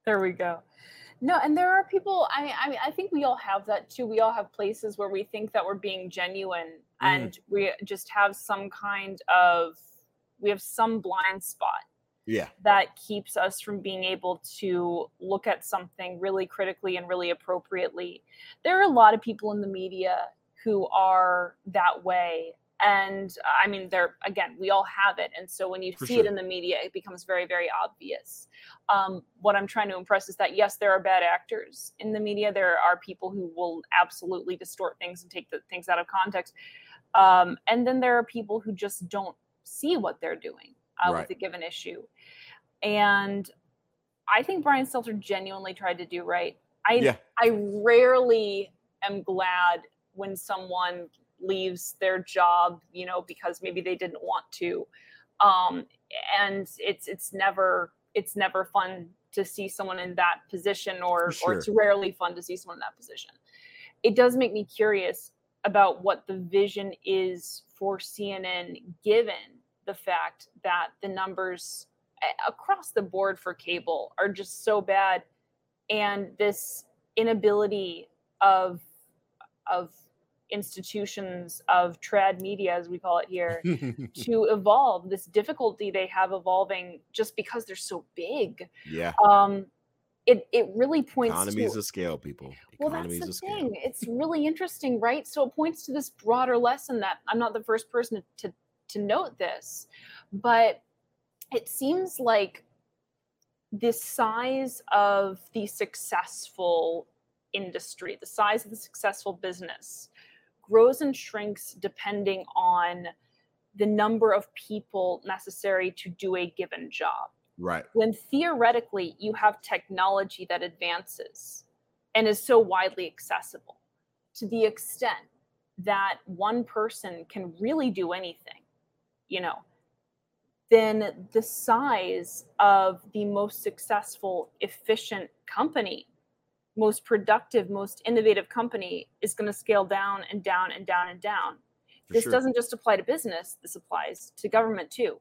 B: there we go no, and there are people. I mean, I mean, I think we all have that too. We all have places where we think that we're being genuine, mm. and we just have some kind of we have some blind spot.
A: Yeah.
B: That keeps us from being able to look at something really critically and really appropriately. There are a lot of people in the media who are that way and i mean they're again we all have it and so when you For see sure. it in the media it becomes very very obvious um, what i'm trying to impress is that yes there are bad actors in the media there are people who will absolutely distort things and take the things out of context um, and then there are people who just don't see what they're doing uh, right. with a given issue and i think brian stelter genuinely tried to do right i yeah. i rarely am glad when someone leaves their job, you know, because maybe they didn't want to. Um, and it's it's never it's never fun to see someone in that position or sure. or it's rarely fun to see someone in that position. It does make me curious about what the vision is for CNN given the fact that the numbers across the board for cable are just so bad and this inability of of institutions of trad media, as we call it here, [LAUGHS] to evolve. This difficulty they have evolving just because they're so big.
A: Yeah.
B: Um, it it really points
A: economies
B: to,
A: of scale, people.
B: Well, that's the thing. It's really interesting, right? So it points to this broader lesson that I'm not the first person to to note this, but it seems like the size of the successful industry, the size of the successful business, grows and shrinks depending on the number of people necessary to do a given job.
A: Right.
B: When theoretically you have technology that advances and is so widely accessible to the extent that one person can really do anything, you know, then the size of the most successful, efficient company most productive, most innovative company is going to scale down and down and down and down. For this sure. doesn't just apply to business, this applies to government too.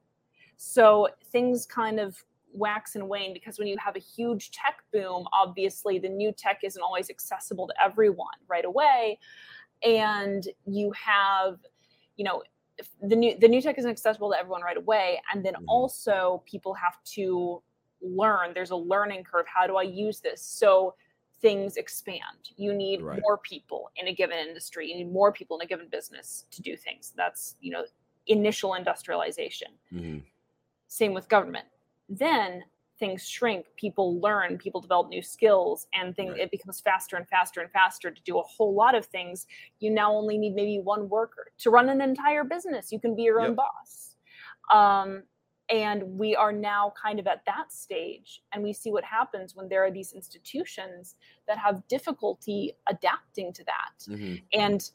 B: So things kind of wax and wane because when you have a huge tech boom, obviously the new tech isn't always accessible to everyone right away. And you have, you know, the new the new tech isn't accessible to everyone right away. And then mm-hmm. also people have to learn. There's a learning curve. How do I use this? So things expand. You need right. more people in a given industry. You need more people in a given business to do things. That's, you know, initial industrialization. Mm-hmm. Same with government. Then things shrink, people learn, people develop new skills, and things right. it becomes faster and faster and faster to do a whole lot of things. You now only need maybe one worker to run an entire business. You can be your yep. own boss. Um, and we are now kind of at that stage. And we see what happens when there are these institutions that have difficulty adapting to that. Mm-hmm. And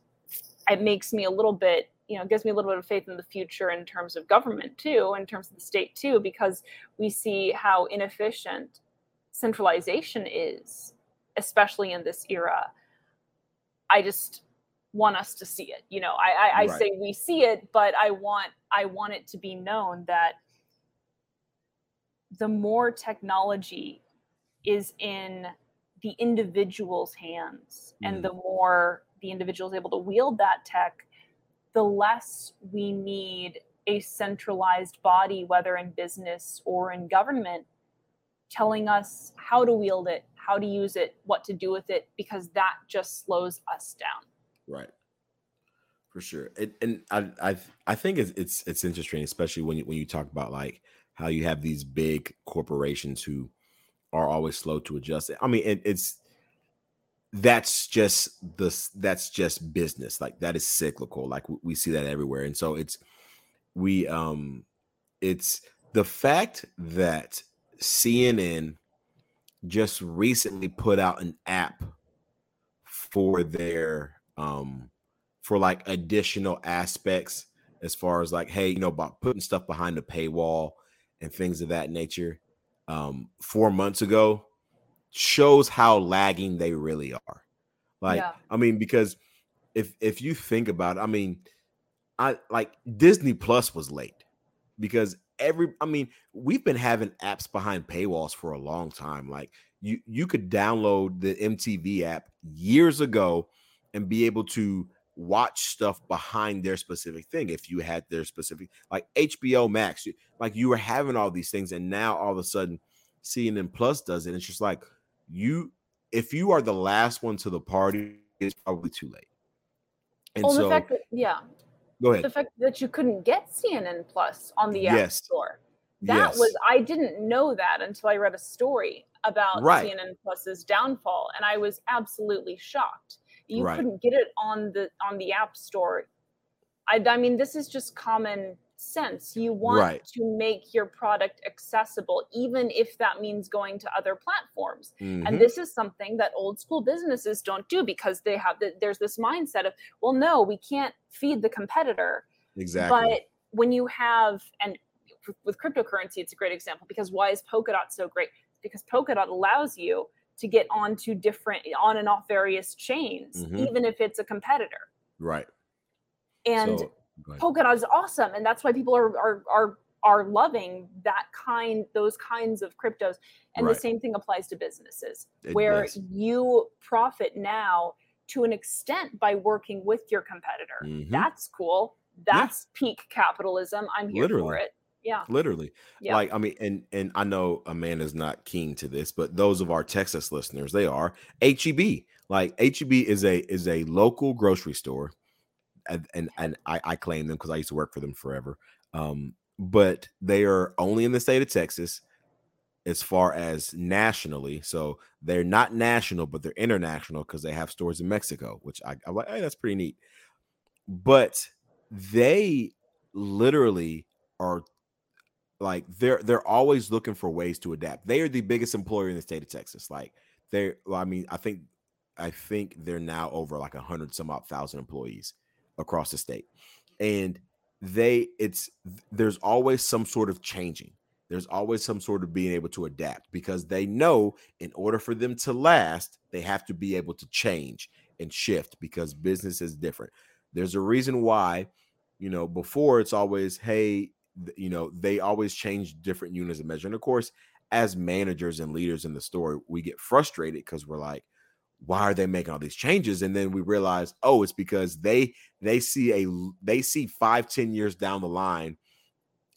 B: it makes me a little bit, you know, gives me a little bit of faith in the future in terms of government too, in terms of the state too, because we see how inefficient centralization is, especially in this era. I just want us to see it. You know, I, I, I right. say we see it, but I want I want it to be known that the more technology is in the individual's hands mm. and the more the individual is able to wield that tech the less we need a centralized body whether in business or in government telling us how to wield it how to use it what to do with it because that just slows us down.
A: Right. For sure. It, and i i i think it's it's it's interesting especially when you when you talk about like how you have these big corporations who are always slow to adjust. I mean, it, it's that's just the that's just business. Like that is cyclical. Like we, we see that everywhere, and so it's we um it's the fact that CNN just recently put out an app for their um for like additional aspects as far as like hey you know about putting stuff behind the paywall and things of that nature um, four months ago shows how lagging they really are. Like, yeah. I mean, because if if you think about it, I mean, I like Disney Plus was late because every I mean, we've been having apps behind paywalls for a long time. Like you you could download the MTV app years ago and be able to watch stuff behind their specific thing. If you had their specific, like HBO Max, like you were having all these things, and now all of a sudden CNN Plus does it. It's just like you, if you are the last one to the party, it's probably too late.
B: And well, so, the fact that, yeah,
A: go ahead.
B: The fact that you couldn't get CNN Plus on the App yes. Store. That yes. was I didn't know that until I read a story about right. CNN Plus's downfall, and I was absolutely shocked. You right. couldn't get it on the on the App Store. I, I mean, this is just common sense. You want right. to make your product accessible, even if that means going to other platforms. Mm-hmm. And this is something that old school businesses don't do because they have the, there's this mindset of, well, no, we can't feed the competitor.
A: Exactly.
B: But when you have and with cryptocurrency, it's a great example because why is Polkadot so great? Because Polkadot allows you to get onto different on and off various chains, mm-hmm. even if it's a competitor.
A: Right.
B: And so, Polkadot is awesome, and that's why people are are are are loving that kind those kinds of cryptos. And right. the same thing applies to businesses, it where does. you profit now to an extent by working with your competitor. Mm-hmm. That's cool. That's yeah. peak capitalism. I'm here Literally. for it yeah
A: literally yeah. like i mean and and i know amanda's not keen to this but those of our texas listeners they are heb like heb is a is a local grocery store and and, I, I claim them because i used to work for them forever um but they are only in the state of texas as far as nationally so they're not national but they're international because they have stores in mexico which I, i'm like hey that's pretty neat but they literally are like they're they're always looking for ways to adapt. They are the biggest employer in the state of Texas. Like they're well, I mean, I think I think they're now over like a hundred some odd thousand employees across the state. And they it's there's always some sort of changing. There's always some sort of being able to adapt because they know in order for them to last, they have to be able to change and shift because business is different. There's a reason why, you know, before it's always, hey, you know they always change different units of measure and of course as managers and leaders in the store we get frustrated because we're like why are they making all these changes and then we realize oh it's because they they see a they see five ten years down the line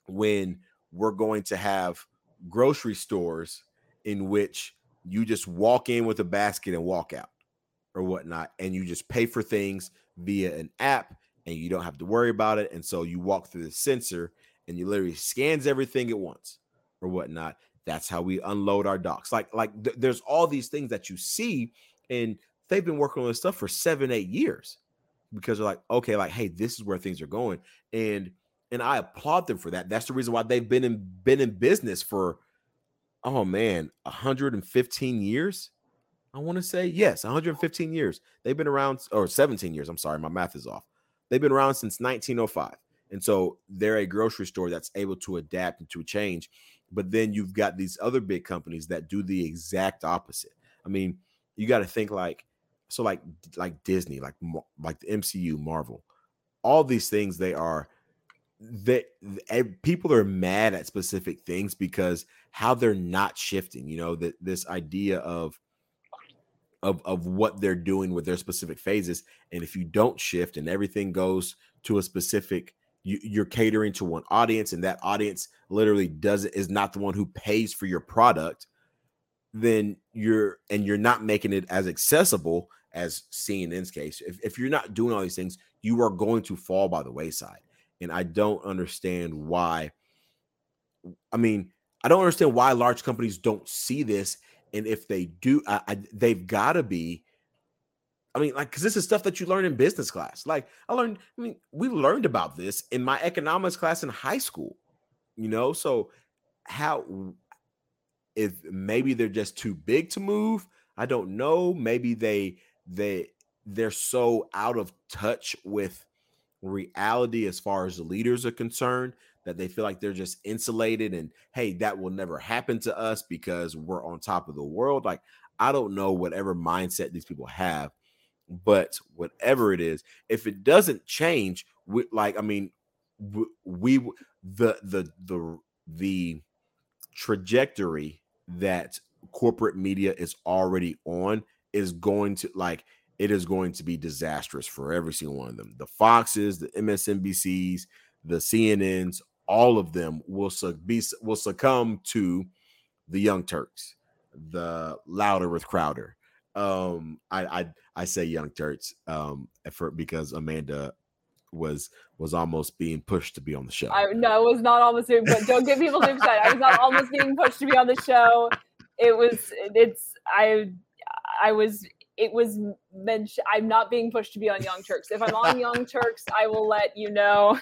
A: when we're going to have grocery stores in which you just walk in with a basket and walk out or whatnot and you just pay for things via an app and you don't have to worry about it and so you walk through the sensor and you literally scans everything at once or whatnot. That's how we unload our docks. Like, like th- there's all these things that you see, and they've been working on this stuff for seven, eight years because they're like, okay, like, hey, this is where things are going, and and I applaud them for that. That's the reason why they've been in been in business for, oh man, 115 years. I want to say yes, 115 years. They've been around, or 17 years. I'm sorry, my math is off. They've been around since 1905. And so they're a grocery store that's able to adapt and to change. But then you've got these other big companies that do the exact opposite. I mean, you got to think like so like like Disney, like like the MCU, Marvel. All these things they are that eh, people are mad at specific things because how they're not shifting, you know, that this idea of of of what they're doing with their specific phases and if you don't shift and everything goes to a specific you, are catering to one audience and that audience literally doesn't is not the one who pays for your product then you're and you're not making it as accessible as cnn's case if, if you're not doing all these things you are going to fall by the wayside and i don't understand why i mean i don't understand why large companies don't see this and if they do I, I, they've got to be I mean, like, because this is stuff that you learn in business class. Like, I learned, I mean, we learned about this in my economics class in high school, you know? So, how, if maybe they're just too big to move, I don't know. Maybe they, they, they're so out of touch with reality as far as the leaders are concerned that they feel like they're just insulated and hey that will never happen to us because we're on top of the world like i don't know whatever mindset these people have but whatever it is, if it doesn't change, we, like I mean, we, we the the the the trajectory that corporate media is already on is going to like it is going to be disastrous for every single one of them. The Foxes, the MSNBCs, the CNNs, all of them will be will succumb to the Young Turks, the louder with Crowder. Um, I I I say Young Turks um for because Amanda was was almost being pushed to be on the show.
B: I no, it was not almost being but don't get people too excited. [LAUGHS] I was not almost being pushed to be on the show. It was it's I I was it was mentioned I'm not being pushed to be on Young Turks. If I'm on [LAUGHS] Young Turks, I will let you know.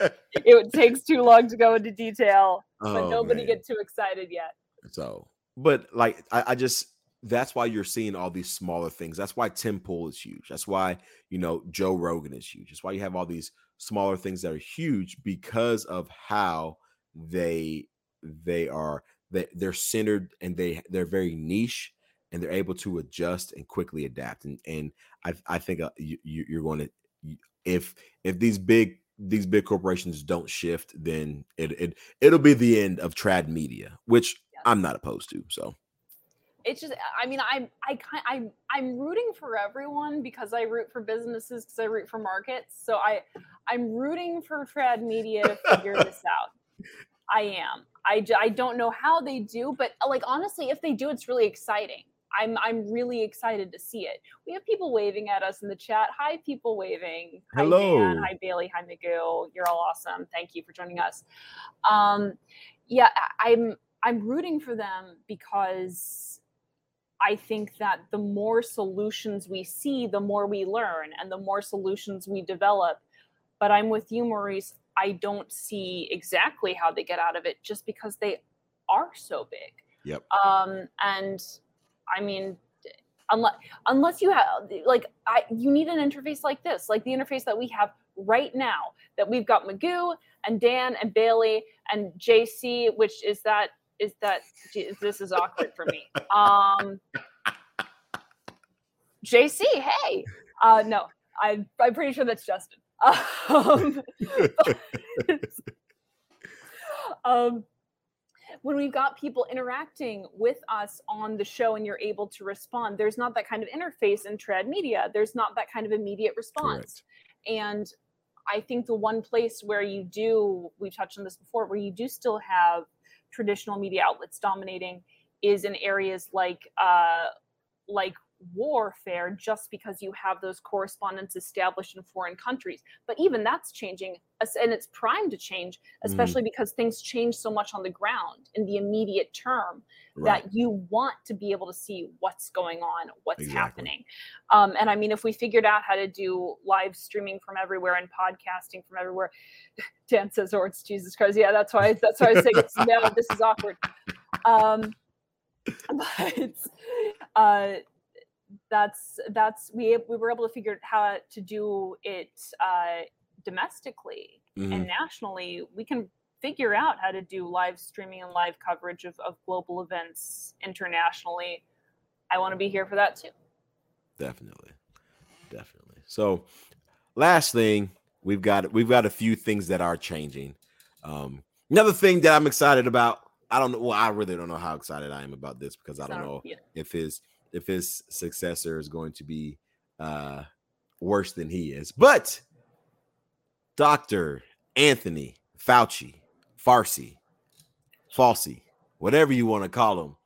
B: it takes too long to go into detail, but oh, nobody man. get too excited yet.
A: So, but like I, I just that's why you're seeing all these smaller things. That's why Tim Pool is huge. That's why you know Joe Rogan is huge. That's why you have all these smaller things that are huge because of how they they are they, they're centered and they they're very niche and they're able to adjust and quickly adapt. And and I I think uh, you, you're going to if if these big these big corporations don't shift, then it it it'll be the end of trad media, which I'm not opposed to. So
B: it's just i mean i'm i kind i'm i'm rooting for everyone because i root for businesses because i root for markets. So i i'm rooting for trad media to figure this [LAUGHS] out. I am. I, I don't know how they do but like honestly if they do it's really exciting. I'm i'm really excited to see it. We have people waving at us in the chat. Hi people waving.
A: Hello
B: hi, Dan. hi bailey. Hi mcgill you're all awesome. Thank you for joining us. Um yeah i'm i'm rooting for them because I think that the more solutions we see, the more we learn and the more solutions we develop. But I'm with you, Maurice. I don't see exactly how they get out of it just because they are so big.
A: Yep.
B: Um, and I mean, unless unless you have like I you need an interface like this, like the interface that we have right now, that we've got Magoo and Dan and Bailey and JC, which is that is that this is awkward for me. Um, JC, hey, uh, no, I, I'm pretty sure that's Justin. Um, [LAUGHS] um, when we've got people interacting with us on the show and you're able to respond, there's not that kind of interface in trad media. There's not that kind of immediate response. Correct. And I think the one place where you do, we've touched on this before, where you do still have traditional media outlets dominating is in areas like uh, like warfare just because you have those correspondents established in foreign countries. But even that's changing, and it's primed to change, mm. especially mm. because things change so much on the ground in the immediate term right. that you want to be able to see what's going on, what's exactly. happening. Um, and I mean, if we figured out how to do live streaming from everywhere and podcasting from everywhere, [LAUGHS] Dan says, "Or oh, it's Jesus Christ." Yeah, that's why. That's why I was saying it's [LAUGHS] no. This is awkward. Um, [LAUGHS] but uh, that's that's we we were able to figure out how to do it uh, domestically mm-hmm. and nationally. We can figure out how to do live streaming and live coverage of, of global events internationally. I want to be here for that too.
A: Definitely, definitely. So, last thing we've got we've got a few things that are changing. Um, another thing that I'm excited about. I don't know. Well, I really don't know how excited I am about this because I don't know yeah. if his if his successor is going to be uh, worse than he is. But Dr. Anthony Fauci, Farsi, Falsey, whatever you want to call him,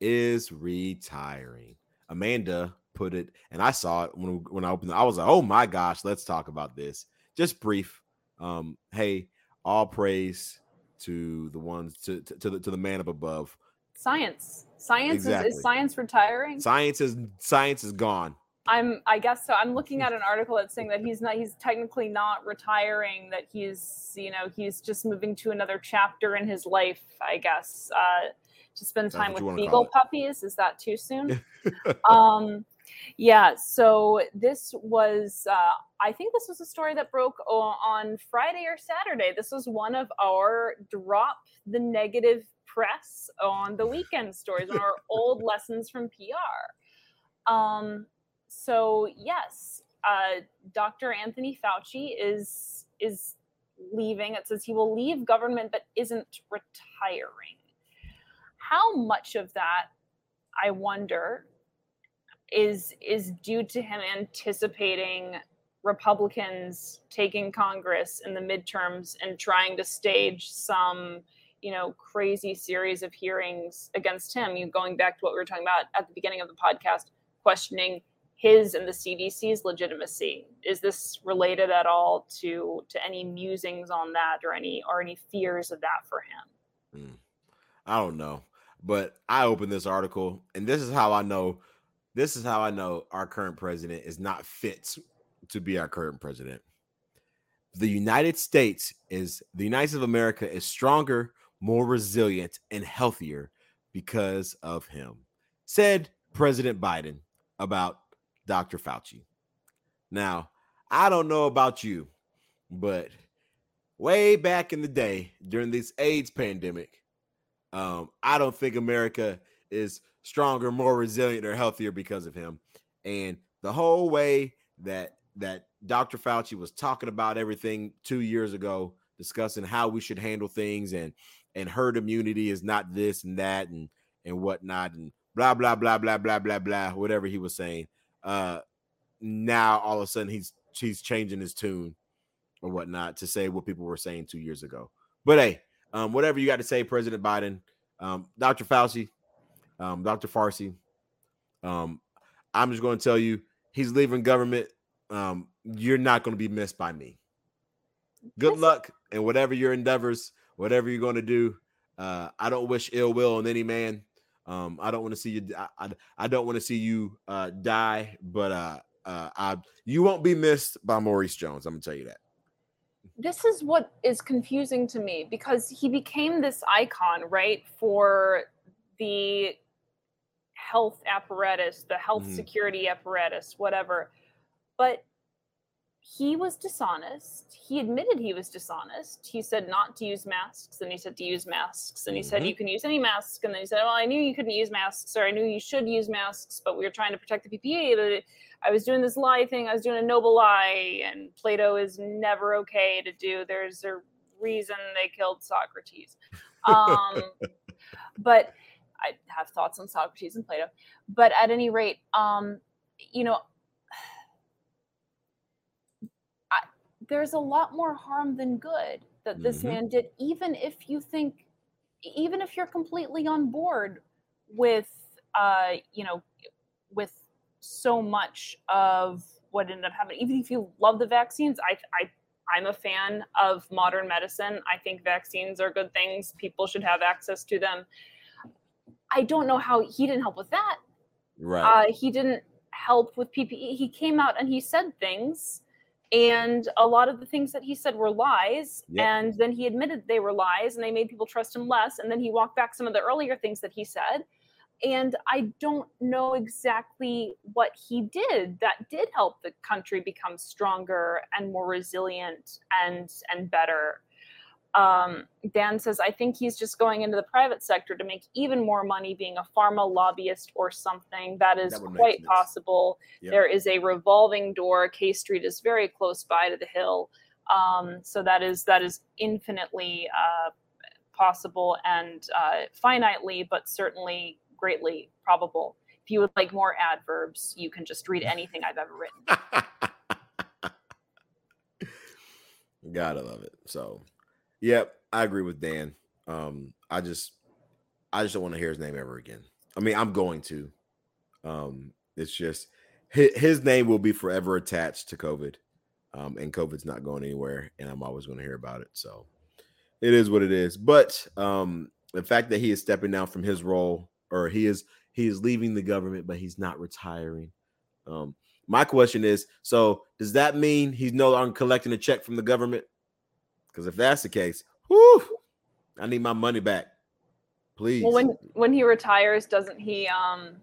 A: is retiring. Amanda put it, and I saw it when, when I opened it. I was like, oh my gosh, let's talk about this. Just brief. Um, hey, all praise to the ones to, to, to the to the man up above.
B: Science. Science exactly. is, is science retiring?
A: Science is science is gone.
B: I'm I guess so. I'm looking at [LAUGHS] an article that's saying that he's not he's technically not retiring, that he's you know, he's just moving to another chapter in his life, I guess. Uh to spend time with beagle puppies. Is that too soon? [LAUGHS] um yeah, so this was uh I think this was a story that broke on Friday or Saturday. This was one of our drop the negative press on the weekend stories on our [LAUGHS] old lessons from PR. Um, so yes, uh, Dr. Anthony Fauci is is leaving. It says he will leave government but isn't retiring. How much of that, I wonder, is is due to him anticipating Republicans taking Congress in the midterms and trying to stage some, you know, crazy series of hearings against him. You going back to what we were talking about at the beginning of the podcast, questioning his and the CDC's legitimacy. Is this related at all to to any musings on that or any or any fears of that for him?
A: Mm, I don't know, but I opened this article, and this is how I know. This is how I know our current president is not fit to be our current president. The United States is the United States of America is stronger, more resilient, and healthier because of him, said President Biden about Dr. Fauci. Now, I don't know about you, but way back in the day during this AIDS pandemic, um, I don't think America is stronger, more resilient, or healthier because of him. And the whole way that that Dr. Fauci was talking about everything two years ago, discussing how we should handle things and and herd immunity is not this and that and and whatnot and blah blah blah blah blah blah blah whatever he was saying. Uh, now all of a sudden he's he's changing his tune or whatnot to say what people were saying two years ago. But hey, um, whatever you got to say, President Biden, um, Dr. Fauci, um, Dr. Farsi, um, I'm just going to tell you he's leaving government. Um, you're not going to be missed by me. Good luck and whatever your endeavors, whatever you're going to do. Uh, I don't wish ill will on any man. Um, I don't want to see you. I, I, I don't want to see you uh, die, but uh, uh, I, you won't be missed by Maurice Jones. I'm gonna tell you that.
B: This is what is confusing to me because he became this icon, right, for the health apparatus, the health mm-hmm. security apparatus, whatever. But he was dishonest. He admitted he was dishonest. He said not to use masks, and he said to use masks, and he mm-hmm. said you can use any mask, and then he said, "Well, I knew you couldn't use masks, or I knew you should use masks, but we were trying to protect the PPE. But I was doing this lie thing. I was doing a noble lie, and Plato is never okay to do. There's a reason they killed Socrates. [LAUGHS] Um, but I have thoughts on Socrates and Plato. But at any rate, um, you know, there's a lot more harm than good that this mm-hmm. man did even if you think even if you're completely on board with uh you know with so much of what ended up happening. Even if you love the vaccines i i i'm a fan of modern medicine. I think vaccines are good things. People should have access to them. I don't know how he didn't help with that. Right. Uh, he didn't help with ppe he came out and he said things and a lot of the things that he said were lies yep. and then he admitted they were lies and they made people trust him less and then he walked back some of the earlier things that he said and i don't know exactly what he did that did help the country become stronger and more resilient and and better um, Dan says, I think he's just going into the private sector to make even more money being a pharma lobbyist or something. That is that quite possible. Yep. There is a revolving door. K Street is very close by to the hill. Um, so that is that is infinitely uh, possible and uh, finitely, but certainly greatly probable. If you would like more adverbs, you can just read anything I've ever written. [LAUGHS]
A: Gotta love it. So Yep, I agree with Dan. Um, I just, I just don't want to hear his name ever again. I mean, I'm going to. Um, it's just his, his name will be forever attached to COVID, um, and COVID's not going anywhere, and I'm always going to hear about it. So it is what it is. But um, the fact that he is stepping down from his role, or he is he is leaving the government, but he's not retiring. Um, my question is: so does that mean he's no longer collecting a check from the government? Because if that's the case, whew, I need my money back, please.
B: Well, when when he retires, doesn't he um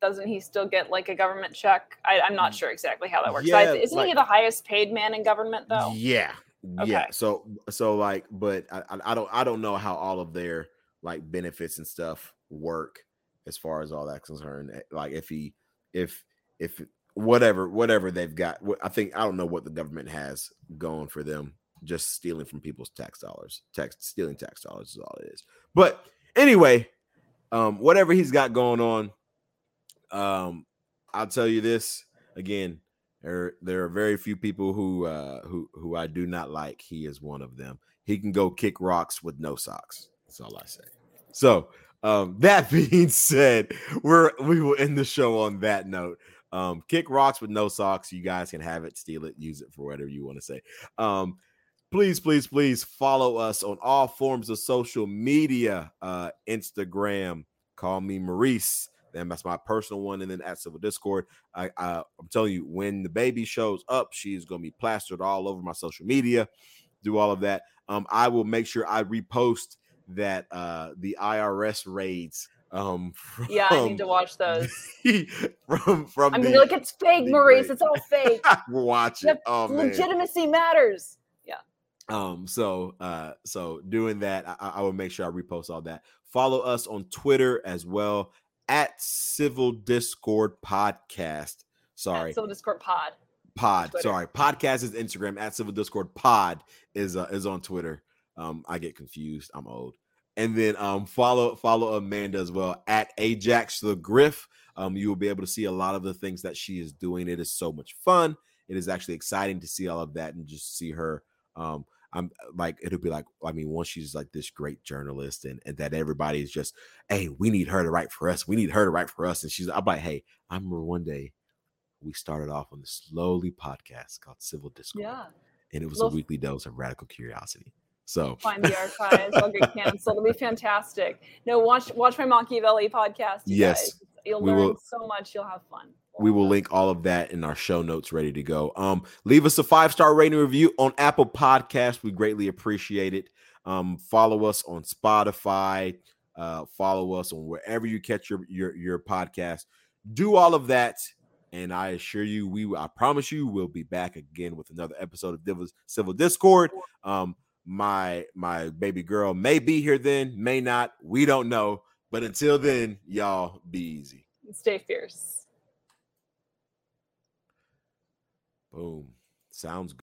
B: doesn't he still get like a government check? I, am not mm. sure exactly how that works. Yeah, I, isn't like, he the highest paid man in government though?
A: Yeah, okay. yeah. So so like, but I, I don't I don't know how all of their like benefits and stuff work as far as all that's concerned. Eh, like if he if if whatever whatever they've got, I think I don't know what the government has going for them just stealing from people's tax dollars. Tax stealing tax dollars is all it is. But anyway, um, whatever he's got going on, um, I'll tell you this again. There, there are very few people who uh, who who I do not like. He is one of them. He can go kick rocks with no socks. That's all I say. So um, [LAUGHS] that being said, we're we will end the show on that note. Um, kick rocks with no socks. You guys can have it, steal it, use it for whatever you want to say. Um, please, please, please follow us on all forms of social media. Uh, Instagram, call me Maurice. Then that's my personal one, and then at Civil Discord. I, I I'm telling you, when the baby shows up, she's gonna be plastered all over my social media. Do all of that. Um, I will make sure I repost that uh the IRS raids um [LAUGHS]
B: from, yeah i need to watch those [LAUGHS]
A: from from
B: I mean, the, like it's fake maurice it's all fake [LAUGHS]
A: we're watching oh,
B: legitimacy man. matters
A: um so uh so doing that I, I will make sure i repost all that follow us on twitter as well at civil discord podcast sorry
B: at civil discord pod
A: pod sorry podcast is instagram at civil discord pod is uh, is on twitter um, I get confused. I'm old. And then um, follow follow Amanda as well at Ajax the Griff. Um, you will be able to see a lot of the things that she is doing. It is so much fun. It is actually exciting to see all of that and just see her. Um, I'm uh, like it'll be like I mean once she's like this great journalist and, and that everybody is just hey we need her to write for us we need her to write for us and she's I'm like hey I remember one day we started off on this slowly podcast called Civil Discord
B: yeah
A: and it was a weekly dose of radical curiosity so
B: find the archives. I'll get canceled. It'll be fantastic. No, watch watch my Machiavelli podcast.
A: yes,
B: guys. you'll learn will, so much. You'll have fun.
A: We will link all of that in our show notes ready to go. Um, leave us a five star rating review on Apple Podcast. We greatly appreciate it. Um, follow us on Spotify. Uh, follow us on wherever you catch your your your podcast. Do all of that, and I assure you, we I promise you, we'll be back again with another episode of Civil Discord. Um, my my baby girl may be here then, may not. We don't know. But until then, y'all be easy.
B: Stay fierce.
A: Boom. Sounds good.